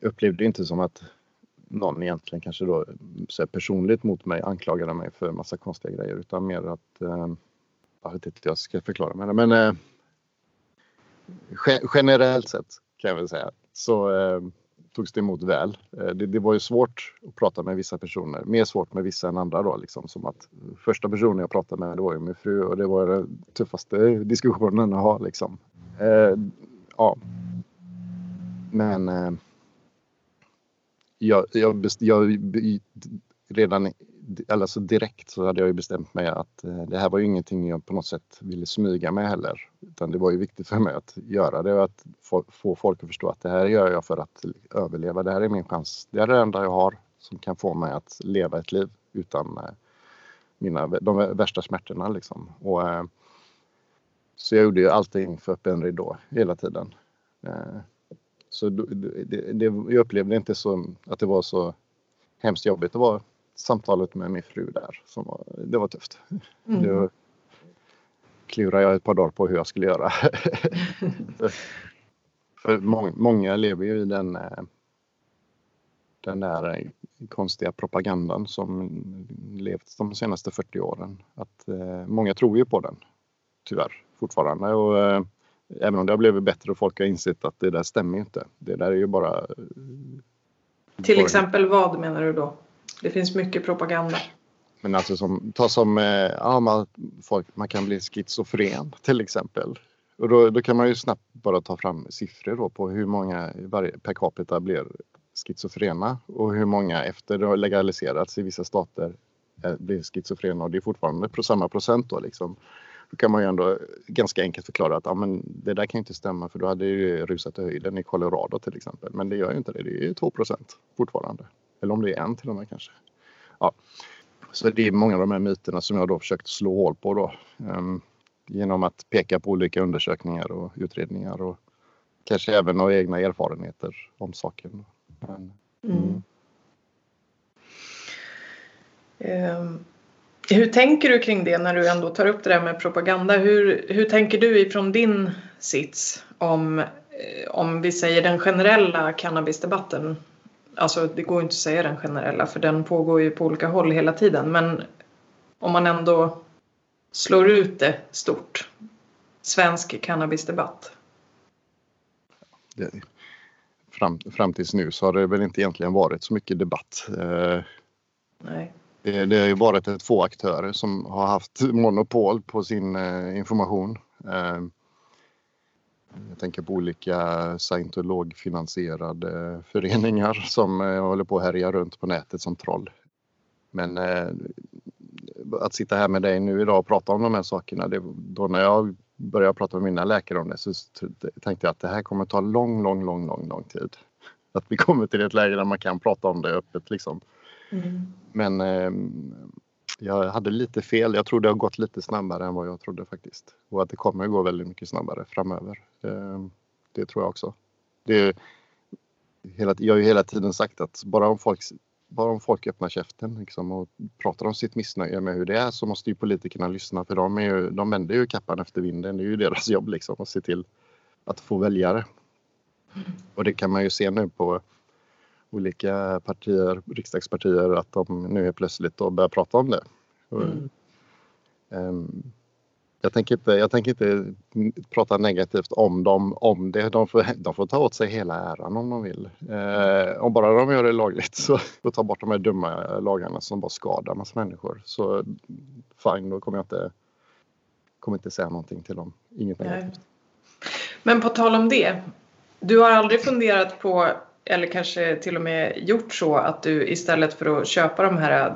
upplevde inte som att någon egentligen kanske då mm, så personligt mot mig anklagade mig för massa konstiga grejer utan mer att eh, jag vet inte hur jag ska förklara men, men eh, generellt sett kan jag väl säga så eh, togs det emot väl. Eh, det, det, var ju svårt att prata med vissa personer, mer svårt med vissa än andra då liksom som att första personen jag pratade med det var ju min fru och det var den tuffaste diskussionen att ha liksom. Eh, ja. Men eh, jag, jag, jag, redan alltså direkt så hade jag ju bestämt mig att eh, det här var ju ingenting jag på något sätt ville smyga med heller. Utan det var ju viktigt för mig att göra det och att få, folk att förstå att det här gör jag för att överleva. Det här är min chans. Det är det enda jag har som kan få mig att leva ett liv utan eh, mina, de värsta smärtorna liksom. Och, eh, så jag gjorde ju allting för öppen ridå hela tiden. Så det, det, jag upplevde inte så, att det var så hemskt jobbigt. att vara samtalet med min fru där som var, det var tufft. Mm. Då klurade jag ett par dagar på hur jag skulle göra. För må, många lever ju i den, eh, den där eh, konstiga propagandan som levt de senaste 40 åren. Att eh, många tror ju på den, tyvärr, fortfarande. Och, eh, Även om det har blivit bättre och folk har insett att det där stämmer inte. Det där är ju bara... Till bara... exempel vad menar du då? Det finns mycket propaganda. Men alltså som, ta som, eh, ja, man, folk, man kan bli schizofren till exempel. Och då, då kan man ju snabbt bara ta fram siffror då på hur många varje, per capita blir schizofrena och hur många efter det har legaliserats i vissa stater eh, blir schizofrena och det är fortfarande på samma procent då liksom. Då kan man ju ändå ganska enkelt förklara att ja, men det där kan inte stämma för då hade ju rusat i höjden i Colorado till exempel. Men det gör ju inte det. Det är ju 2% fortfarande. Eller om det är en till och med kanske. Ja. Så det är många av de här myterna som jag då försökt slå hål på då. Um, genom att peka på olika undersökningar och utredningar och kanske även några egna erfarenheter om saken. Men, mm. Mm. Um. Hur tänker du kring det när du ändå tar upp det där med propaganda? Hur, hur tänker du ifrån din sits om, eh, om vi säger den generella cannabisdebatten? Alltså det går inte att säga den generella för den pågår ju på olika håll hela tiden men om man ändå slår ut det stort. Svensk cannabisdebatt. Det, fram, fram tills nu så har det väl inte egentligen varit så mycket debatt. Eh, Nej. Det, det har ju varit ett få aktörer som har haft monopol på sin eh, information. Jag tänker på olika scientologfinansierade föreningar som eh, håller på att härja runt på nätet som troll. Men eh, att sitta här med dig nu idag och prata om de här sakerna, det, då när jag började prata med mina läkare om det så tänkte jag att det här kommer ta lång, lång, lång, lång, lång tid. Att vi kommer till ett läge där man kan prata om det öppet liksom. Mm. Men eh, jag hade lite fel. Jag tror det har gått lite snabbare än vad jag trodde faktiskt. Och att det kommer att gå väldigt mycket snabbare framöver. Ehm, det tror jag också. Det, hela, jag har ju hela tiden sagt att bara om folk, bara om folk öppnar käften liksom, och pratar om sitt missnöje med hur det är så måste ju politikerna lyssna för de, är ju, de vänder ju kappan efter vinden. Det är ju deras jobb liksom att se till att få väljare. Och det kan man ju se nu på olika partier, riksdagspartier, att de nu är plötsligt då börjar prata om det. Mm. Um, jag tänker, inte, jag tänker inte prata negativt om dem om det. De får, de får ta åt sig hela äran om de vill. Eh, om bara de gör det lagligt så och ta bort de här dumma lagarna som bara skadar massa människor. Så fine, då kommer jag inte, kommer inte säga någonting till dem. Inget negativt. Men på tal om det. Du har aldrig funderat på, eller kanske till och med gjort så att du istället för att köpa de här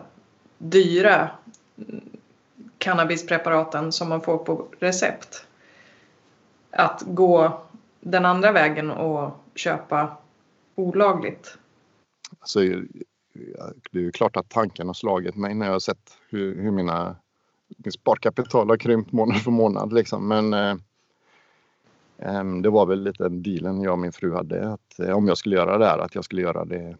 dyra cannabispreparaten som man får på recept. Att gå den andra vägen och köpa olagligt. Alltså, det är ju klart att tanken har slagit mig när jag har sett hur, hur mina min sparkapital har krympt månad för månad. Liksom. Men eh, det var väl lite dealen jag och min fru hade. Att, eh, om jag skulle göra det här, att jag skulle göra det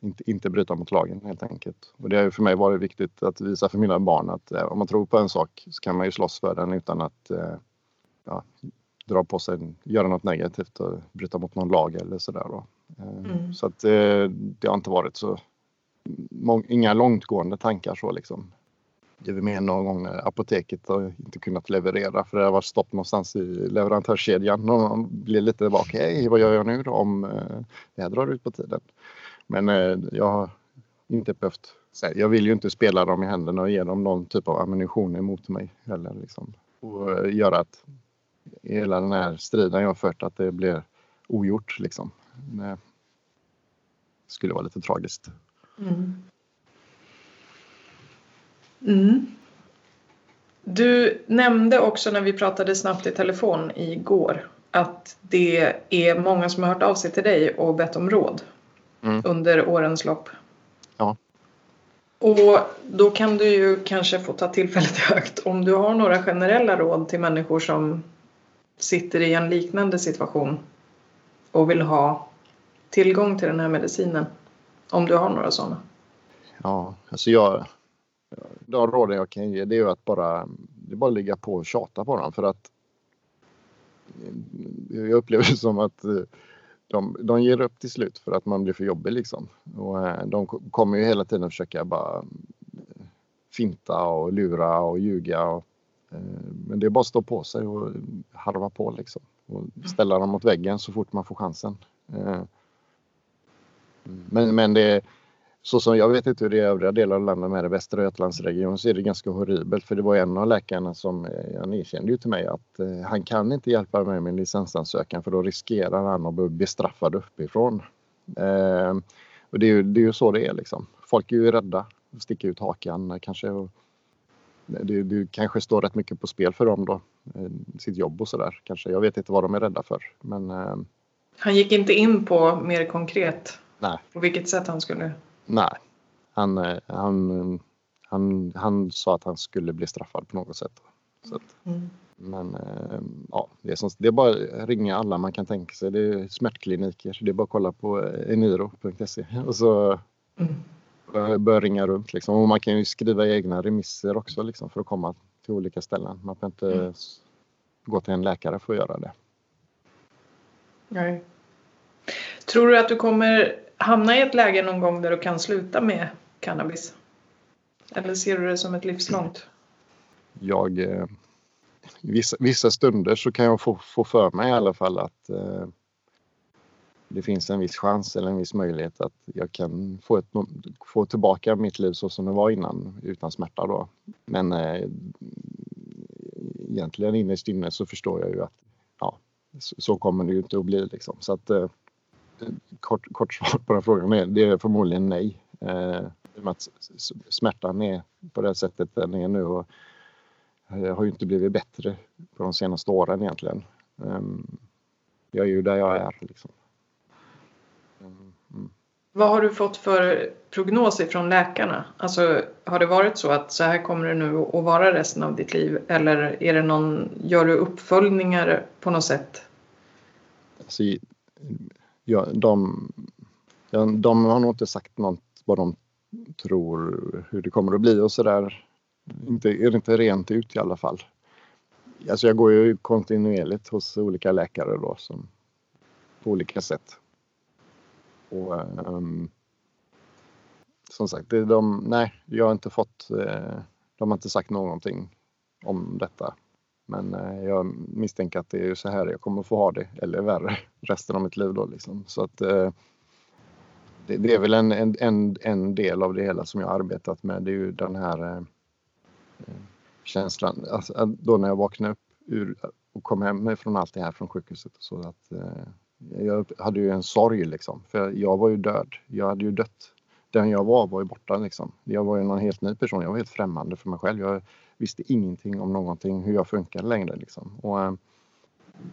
inte, inte bryta mot lagen helt enkelt. Och det har för mig varit viktigt att visa för mina barn att eh, om man tror på en sak så kan man ju slåss för den utan att eh, ja, dra på sig, göra något negativt och bryta mot någon lag eller sådär. Eh, mm. Så att det har inte varit så, inga långtgående tankar så liksom. Det är med någon gång när apoteket har inte kunnat leverera för det har varit stopp någonstans i leverantörskedjan och man blir lite bak. Hej, vad gör jag nu då om eh, det här drar ut på tiden? Men eh, jag har inte behövt. Jag vill ju inte spela dem i händerna och ge dem någon typ av ammunition emot mig heller. Liksom. Och eh, göra att hela den här striden jag har fört att det blir ogjort liksom. Det skulle vara lite tragiskt. Mm. Mm. Du nämnde också när vi pratade snabbt i telefon igår att det är många som har hört av sig till dig och bett om råd mm. under årens lopp. Ja. Och då kan du ju kanske få ta tillfället i akt om du har några generella råd till människor som sitter i en liknande situation och vill ha tillgång till den här medicinen. Om du har några sådana. Ja, alltså jag... De råden jag kan ge det är ju att bara, det är bara ligga på och tjata på dem för att eh, jag upplever det som att eh, de, de ger upp till slut för att man blir för jobbig liksom. Och eh, de kommer ju hela tiden försöka bara finta och lura och ljuga. Och, men det är bara att stå på sig och harva på liksom. Och ställa dem mot väggen så fort man får chansen. Men, men det, så som jag vet inte hur det är i övriga delar av landet med det Västra Götalandsregionen så är det ganska horribelt för det var en av läkarna som eh, han erkände ju till mig att eh, han kan inte hjälpa mig med min licensansökan för då riskerar han att bli bestraffad uppifrån. Eh, och det är, ju, det är ju så det är liksom. Folk är ju rädda, sticker ut hakan kanske. Och det, det kanske står rätt mycket på spel för dem då, eh, sitt jobb och sådär kanske. Jag vet inte vad de är rädda för. Men, eh, han gick inte in på mer konkret nej. på vilket sätt han skulle Nej, han, eh, han, han, han sa att han skulle bli straffad på något sätt. Så att, mm. Men eh, ja, det är, som, det är bara att ringa alla man kan tänka sig. Det är smärtkliniker. Det är bara att kolla på eh, eniro.se och så mm. börja ringa runt. Liksom. Och man kan ju skriva egna remisser också liksom, för att komma till olika ställen. Man får inte mm. gå till en läkare för att göra det. Nej. Tror du att du kommer hamna i ett läge någon gång där du kan sluta med cannabis? Eller ser du det som ett livslångt? Jag, eh, vissa, vissa stunder så kan jag få, få för mig i alla fall att eh, det finns en viss chans eller en viss möjlighet att jag kan få, ett, få tillbaka mitt liv så som det var innan utan smärta då. Men eh, egentligen innerst inne så förstår jag ju att ja, så, så kommer det ju inte att bli liksom. Så att eh, kort, kort svar på den frågan är det är förmodligen nej. Eh, att smärtan är på det sättet den är nu och har ju inte blivit bättre på de senaste åren egentligen. Um, jag är ju där jag är. Liksom. Mm. Vad har du fått för prognoser från läkarna? Alltså, har det varit så att så här kommer det nu att vara resten av ditt liv? Eller är det någon, gör du uppföljningar på något sätt? Alltså, ja, de, de har nog inte sagt något vad de tror hur det kommer att bli och sådär. Inte, är det inte rent ut i alla fall. Alltså jag går ju kontinuerligt hos olika läkare då som på olika sätt. Och, um, som sagt, de, nej, jag har inte fått, eh, de har inte sagt någonting om detta. Men eh, jag misstänker att det är så här jag kommer få ha det, eller värre, resten av mitt liv då liksom. Så att eh, det, det, är väl en, en, en del av det hela som jag arbetat med. Det är ju den här eh, eh känslan, alltså, eh, då när jag vaknade upp ur, och kom hem från allt det här från sjukhuset. Så att, eh, jag hade ju en sorg liksom, för jag var ju död. Jag hade ju dött. Den jag var var ju borta liksom. Jag var ju någon helt ny person. Jag var helt främmande för mig själv. Jag visste ingenting om någonting, hur jag funkar längre liksom. Och, eh,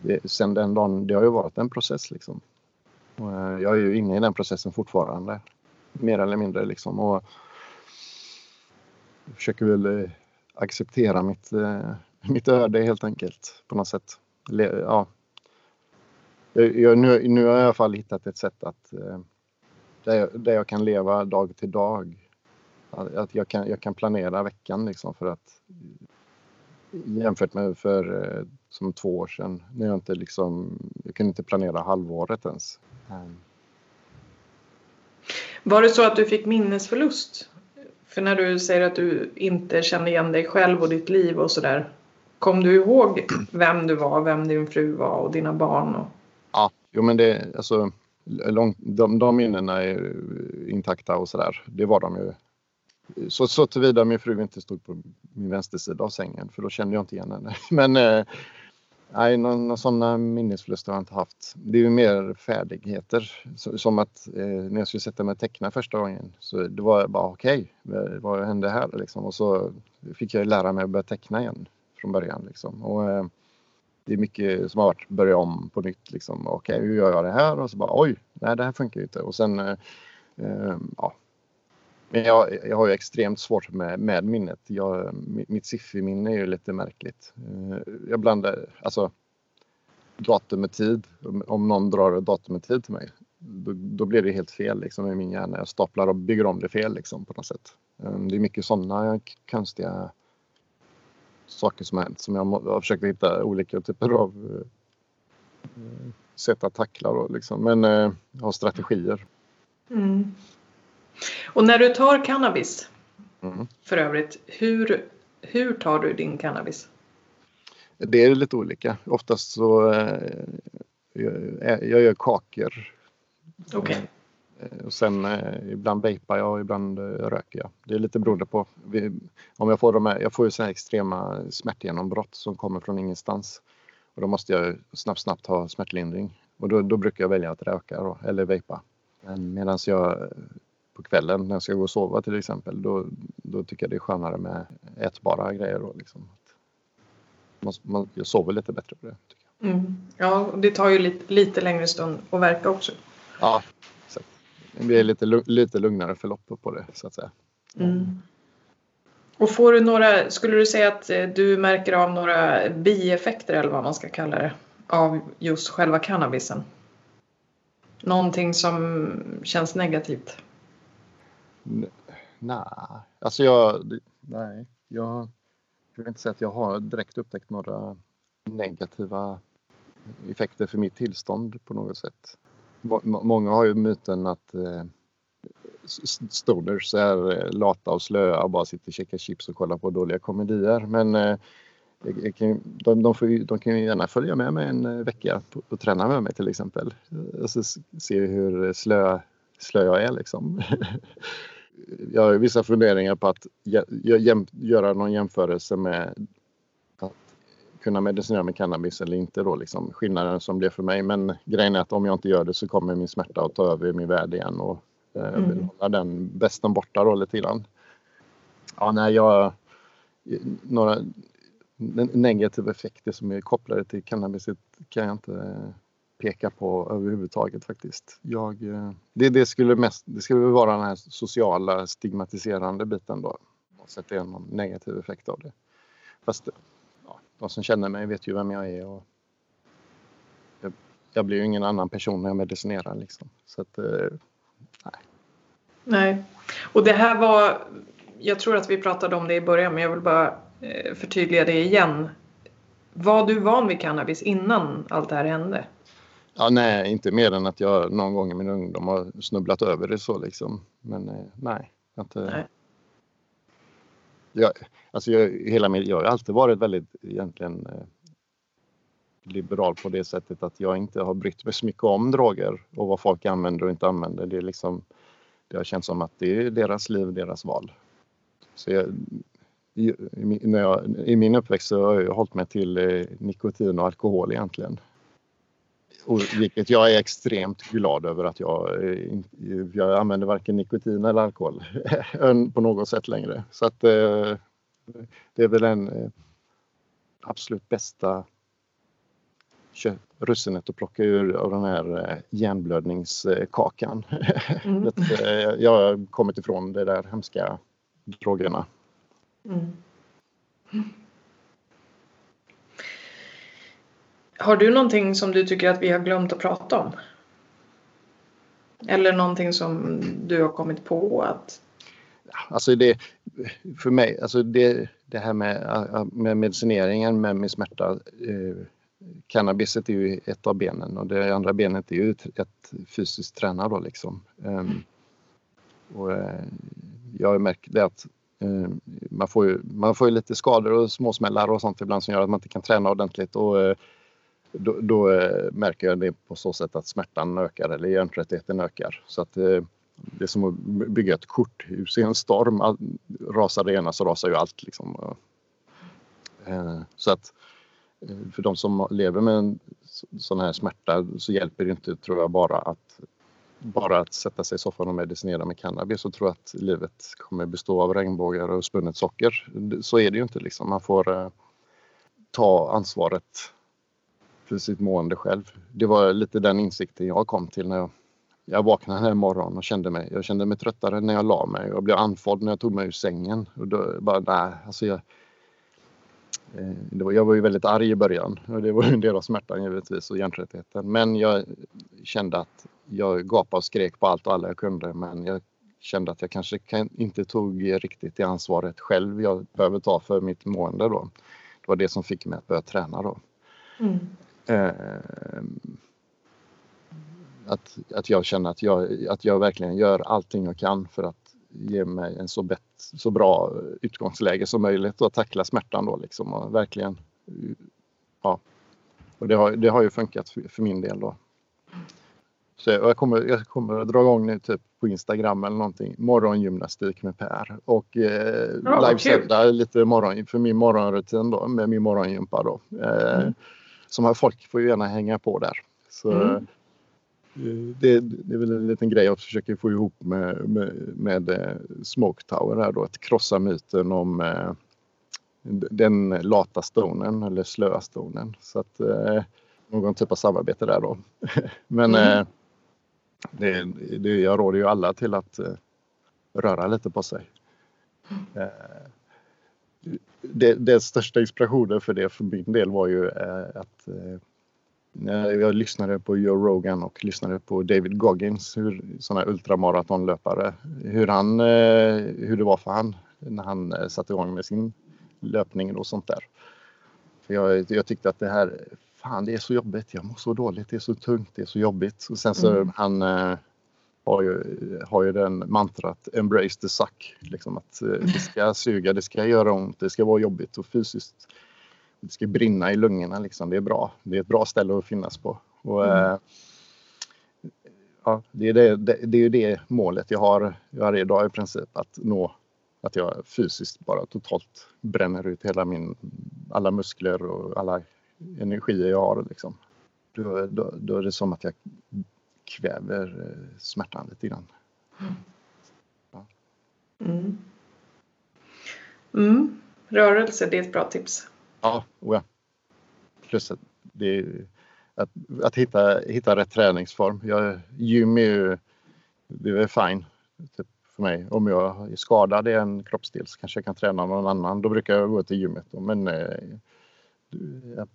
det, sen den dagen, det har ju varit en process liksom. Och, eh, jag är ju inne i den processen fortfarande. Mer eller mindre liksom. Och jag försöker väl eh, acceptera mitt, eh, mitt öde helt enkelt på något sätt. Ja. Jag, nu, nu har jag i alla fall hittat ett sätt att eh, där jag, där jag kan leva dag till dag. Att jag kan, jag kan planera veckan liksom för att jämfört med för eh, som två år sedan när jag inte liksom, jag kunde inte planera halvåret ens. Var det så att du fick minnesförlust? För när du säger att du inte kände igen dig själv och ditt liv och sådär. Kom du ihåg vem du var, vem din fru var och dina barn? Och... Ja, jo men det, alltså lång, de, de minnena är intakta och sådär. Det var de ju. Så, så tillvida min fru inte stod på min vänstersida av sängen för då kände jag inte igen henne. Men eh, nej, några sådana minnesförluster har jag inte haft. Det är ju mer färdigheter. som att eh, när jag skulle sätta mig och teckna första gången så det var bara okej, okay, vad hände här liksom? Och så fick jag lära mig att börja teckna igen från början liksom. Och, eh, det är mycket som har varit börja om på nytt. Liksom. Okej, okay, hur gör jag det här? Och så bara oj, nej det här funkar ju inte. Och sen, eh, eh ja. Men jag, jag har ju extremt svårt med, med minnet. Jag, mitt sifferminne är ju lite märkligt. Eh, jag blandar, alltså datum med tid. Om någon drar datum med tid till mig, då, då blir det helt fel liksom, i min hjärna. Jag staplar och bygger om det fel liksom, på något sätt. Eh, det är mycket sådana konstiga saker som har hänt som jag har försökt hitta olika typer av eh, sätt att tackla då liksom. Men jag har strategier. Mm. Och när du tar cannabis mm. för övrigt, hur, hur tar du din cannabis? Det är lite olika. Oftast så eh, jag, jag gör kakor. Okay. Eh, och sen eh, ibland vejpar jag och ibland eh, röker jag. Det är lite beroende på. Vi, om jag får de här, jag får ju så här extrema smärtgenombrott som kommer från ingenstans. Och då måste jag snabbt, snabbt ha smärtlindring. Och då, då brukar jag välja att röka då, eller vejpa. Medan jag på kvällen när jag ska gå och sova till exempel, då, då tycker jag det är skönare med ätbara grejer. Då, liksom. man, man, jag sover lite bättre på det. Mm. Ja, det tar ju lite, lite längre stund att verka också. Ja, det blir lite, lite lugnare förlopp på det så att säga. Mm. Och får du några, skulle du säga att eh, du märker av några bieffekter eller vad man ska kalla det av just själva cannabisen? Någonting som känns negativt? Nej, alltså jag, nej, jag, jag vill inte säga att jag har direkt upptäckt några negativa effekter för mitt tillstånd på något sätt. Många har ju myten att eh, stoners är eh, lata och slöa och bara sitter och käkar chips och kollar på dåliga komedier. Men eh, de, de, får, de kan ju gärna följa med mig en eh, vecka och träna med mig till exempel. Alltså, och så se hur eh, slö, slö jag är liksom. jag har vissa funderingar på att göra någon jämförelse med kunna medicinera med cannabis eller inte då liksom skillnaden som det är för mig. Men grejen är att om jag inte gör det så kommer min smärta att ta över min värld igen och eh, mm. vill hålla den bästen borta då lite grann. Ja, nej, jag några negativa effekter som är kopplade till cannabis kan jag inte peka på överhuvudtaget faktiskt. Jag, eh, det, det, skulle mest, det skulle vara den här sociala stigmatiserande biten då. Så att det är någon negativ effekt av det. Fast de som känner mig vet ju vem jag är. Och jag, jag blir ju ingen annan person när jag medicinerar. Liksom. Så att, eh, nej. Nej, och det här var, jag tror att vi pratade om det i början men jag vill bara eh, förtydliga det igen. Var du van vid cannabis innan allt det här hände? Ja, nej, inte mer än att jag någon gång i min ungdom har snubblat över det så liksom. Men eh, nej, inte. Nej. Jag, alltså jag, hela min, jag har alltid varit väldigt egentligen eh, liberal på det sättet att jag inte har brytt mig så mycket om droger och vad folk använder och inte använder. Det är liksom, det har känts som att det är deras liv, deras val. Så jag, i, när jag, I min uppväxt så har jag hållit mig till eh, nikotin och alkohol egentligen. Och vilket jag är extremt glad över att jag, eh, jag använder varken nikotin eller alkohol på något sätt längre. Så att eh, det är väl den eh, absolut bästa russinet att plocka ur av den här hjärnblödningskakan. Mm. jag har kommit ifrån de där hemska drogerna. Mm. Har du någonting som du tycker att vi har glömt att prata om? Eller någonting som du har kommit på att... Alltså det, för mig, alltså det, det här med, med medicineringen med min smärta. Eh, cannabiset är ju ett av benen och det andra benet är ju ett, fysiskt träna då liksom. Um, och, eh, jag har märkt det att eh, man, får ju, man får ju lite skador och småsmällar och sånt ibland som gör att man inte kan träna ordentligt. Och, eh, då, då eh, märker jag det på så sätt att smärtan ökar eller hjärntröttheten ökar. Så att eh, det är som att bygga ett korthus i en storm. All, rasar det ena så rasar ju allt. Liksom. Eh, så att för de som lever med en sån här smärta så hjälper det inte, tror jag, bara att bara att sätta sig i soffan och medicinera med cannabis och tro att livet kommer bestå av regnbågar och spunnet socker. Så är det ju inte liksom. Man får ta ansvaret för sitt mående själv. Det var lite den insikten jag kom till när jag, jag vaknade här morgonen och kände mig, jag kände mig tröttare när jag la mig. Jag blev andfådd när jag tog mig ur sängen. Och då bara, nej, alltså jag, eh, det var, jag var ju väldigt arg i början och det var en del av smärtan givetvis och hjärntröttheten. Men jag kände att jag gapade och skrek på allt och alla jag kunde men jag kände att jag kanske inte tog riktigt det ansvaret själv jag behöver ta för mitt mående då. Det var det som fick mig att börja träna då. Mm. Eh, att, att jag känner att jag, att jag verkligen gör allting jag kan för att ge mig en så, bet, så bra utgångsläge som möjligt och tackla smärtan då liksom och verkligen ja. Och det har, det har ju funkat för, för min del då. Så jag kommer, jag kommer att dra igång nu typ på Instagram eller någonting. Morgongymnastik med Per och eh, ja, livesända lite morgon för min morgonrutin då med min morgongympa då. Eh, mm som folk får ju gärna hänga på där. Så, mm. Eh, det, det, är väl en liten grej jag försöker få ihop med, med, med eh, Smoke Tower här då, att krossa myten om eh, den lata stonen eller slöa stonen. Så att eh, någon typ av samarbete där då. Men mm. eh, det, det, jag råder ju alla till att röra lite på sig. Det, det största inspirationen för det för min del var ju eh, att eh, jag lyssnade på Joe Rogan och lyssnade på David Goggins, hur, sådana ultramaratonlöpare, hur, han, eh, hur det var för han när han satte igång med sin löpning och sånt där. För jag, jag tyckte att det här, fan det är så jobbigt, jag mår så dåligt, det är så tungt, det är så jobbigt. Och sen så mm. han har ju, har ju den mantrat embrace the suck. Liksom att eh, det ska suga, det ska göra ont, det ska vara jobbigt och fysiskt. Det ska brinna i lungorna liksom. Det är bra. Det är ett bra ställe att finnas på. Och, mm. äh, ja, det, är det, det, det är ju det målet jag har varje dag i princip att nå. Att jag fysiskt bara totalt bränner ut hela min, alla muskler och alla energier jag har. Liksom. Då, då, då är det som att jag kväver eh, smärtan lite grann. Ja. Mm. Mm. Rörelse, det är ett bra tips. Ja, oh ja. Plus att, det att, att hitta, hitta rätt träningsform. Jag, gym är ju det är fine typ för mig. Om jag är skadad i en kroppsdel så kanske jag kan träna någon annan. Då brukar jag gå till gymmet. Då. Men eh,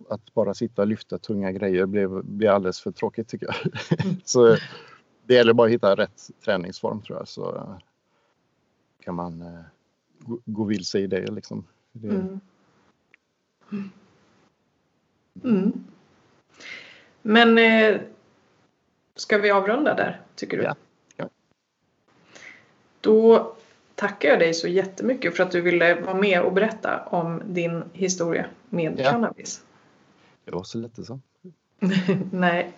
att bara sitta och lyfta tunga grejer blir, blir alldeles för tråkigt tycker jag. Mm. så det gäller bara att hitta rätt träningsform tror jag så kan man eh, gå, gå vilse i det liksom. Det... Mm. Mm. Men eh, Ska vi avrunda där, tycker du? Ja. ja. Då tackar jag dig så jättemycket för att du ville vara med och berätta om din historia med ja. cannabis. Det var så lätt så. Nej,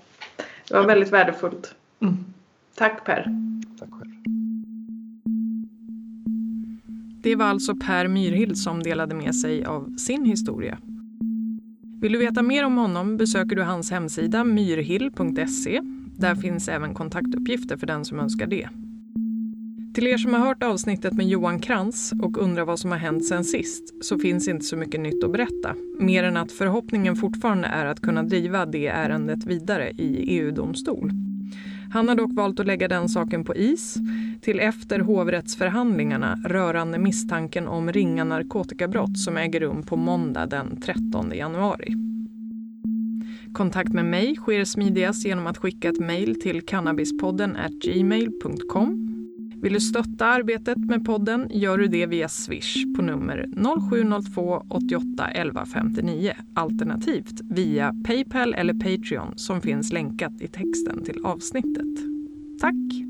det var väldigt värdefullt. Mm. Tack Per. Tack själv. Det var alltså Per Myrhild som delade med sig av sin historia. Vill du veta mer om honom besöker du hans hemsida myrhill.se. Där finns även kontaktuppgifter för den som önskar det. Till er som har hört avsnittet med Johan Krantz och undrar vad som har hänt sen sist så finns inte så mycket nytt att berätta. Mer än att förhoppningen fortfarande är att kunna driva det ärendet vidare i EU-domstol. Han har dock valt att lägga den saken på is till efter hovrättsförhandlingarna rörande misstanken om ringa narkotikabrott som äger rum på måndag den 13 januari. Kontakt med mig sker smidigast genom att skicka ett mejl till cannabispodden gmail.com vill du stötta arbetet med podden gör du det via Swish på nummer 0702 88 11 59 alternativt via Paypal eller Patreon som finns länkat i texten till avsnittet. Tack!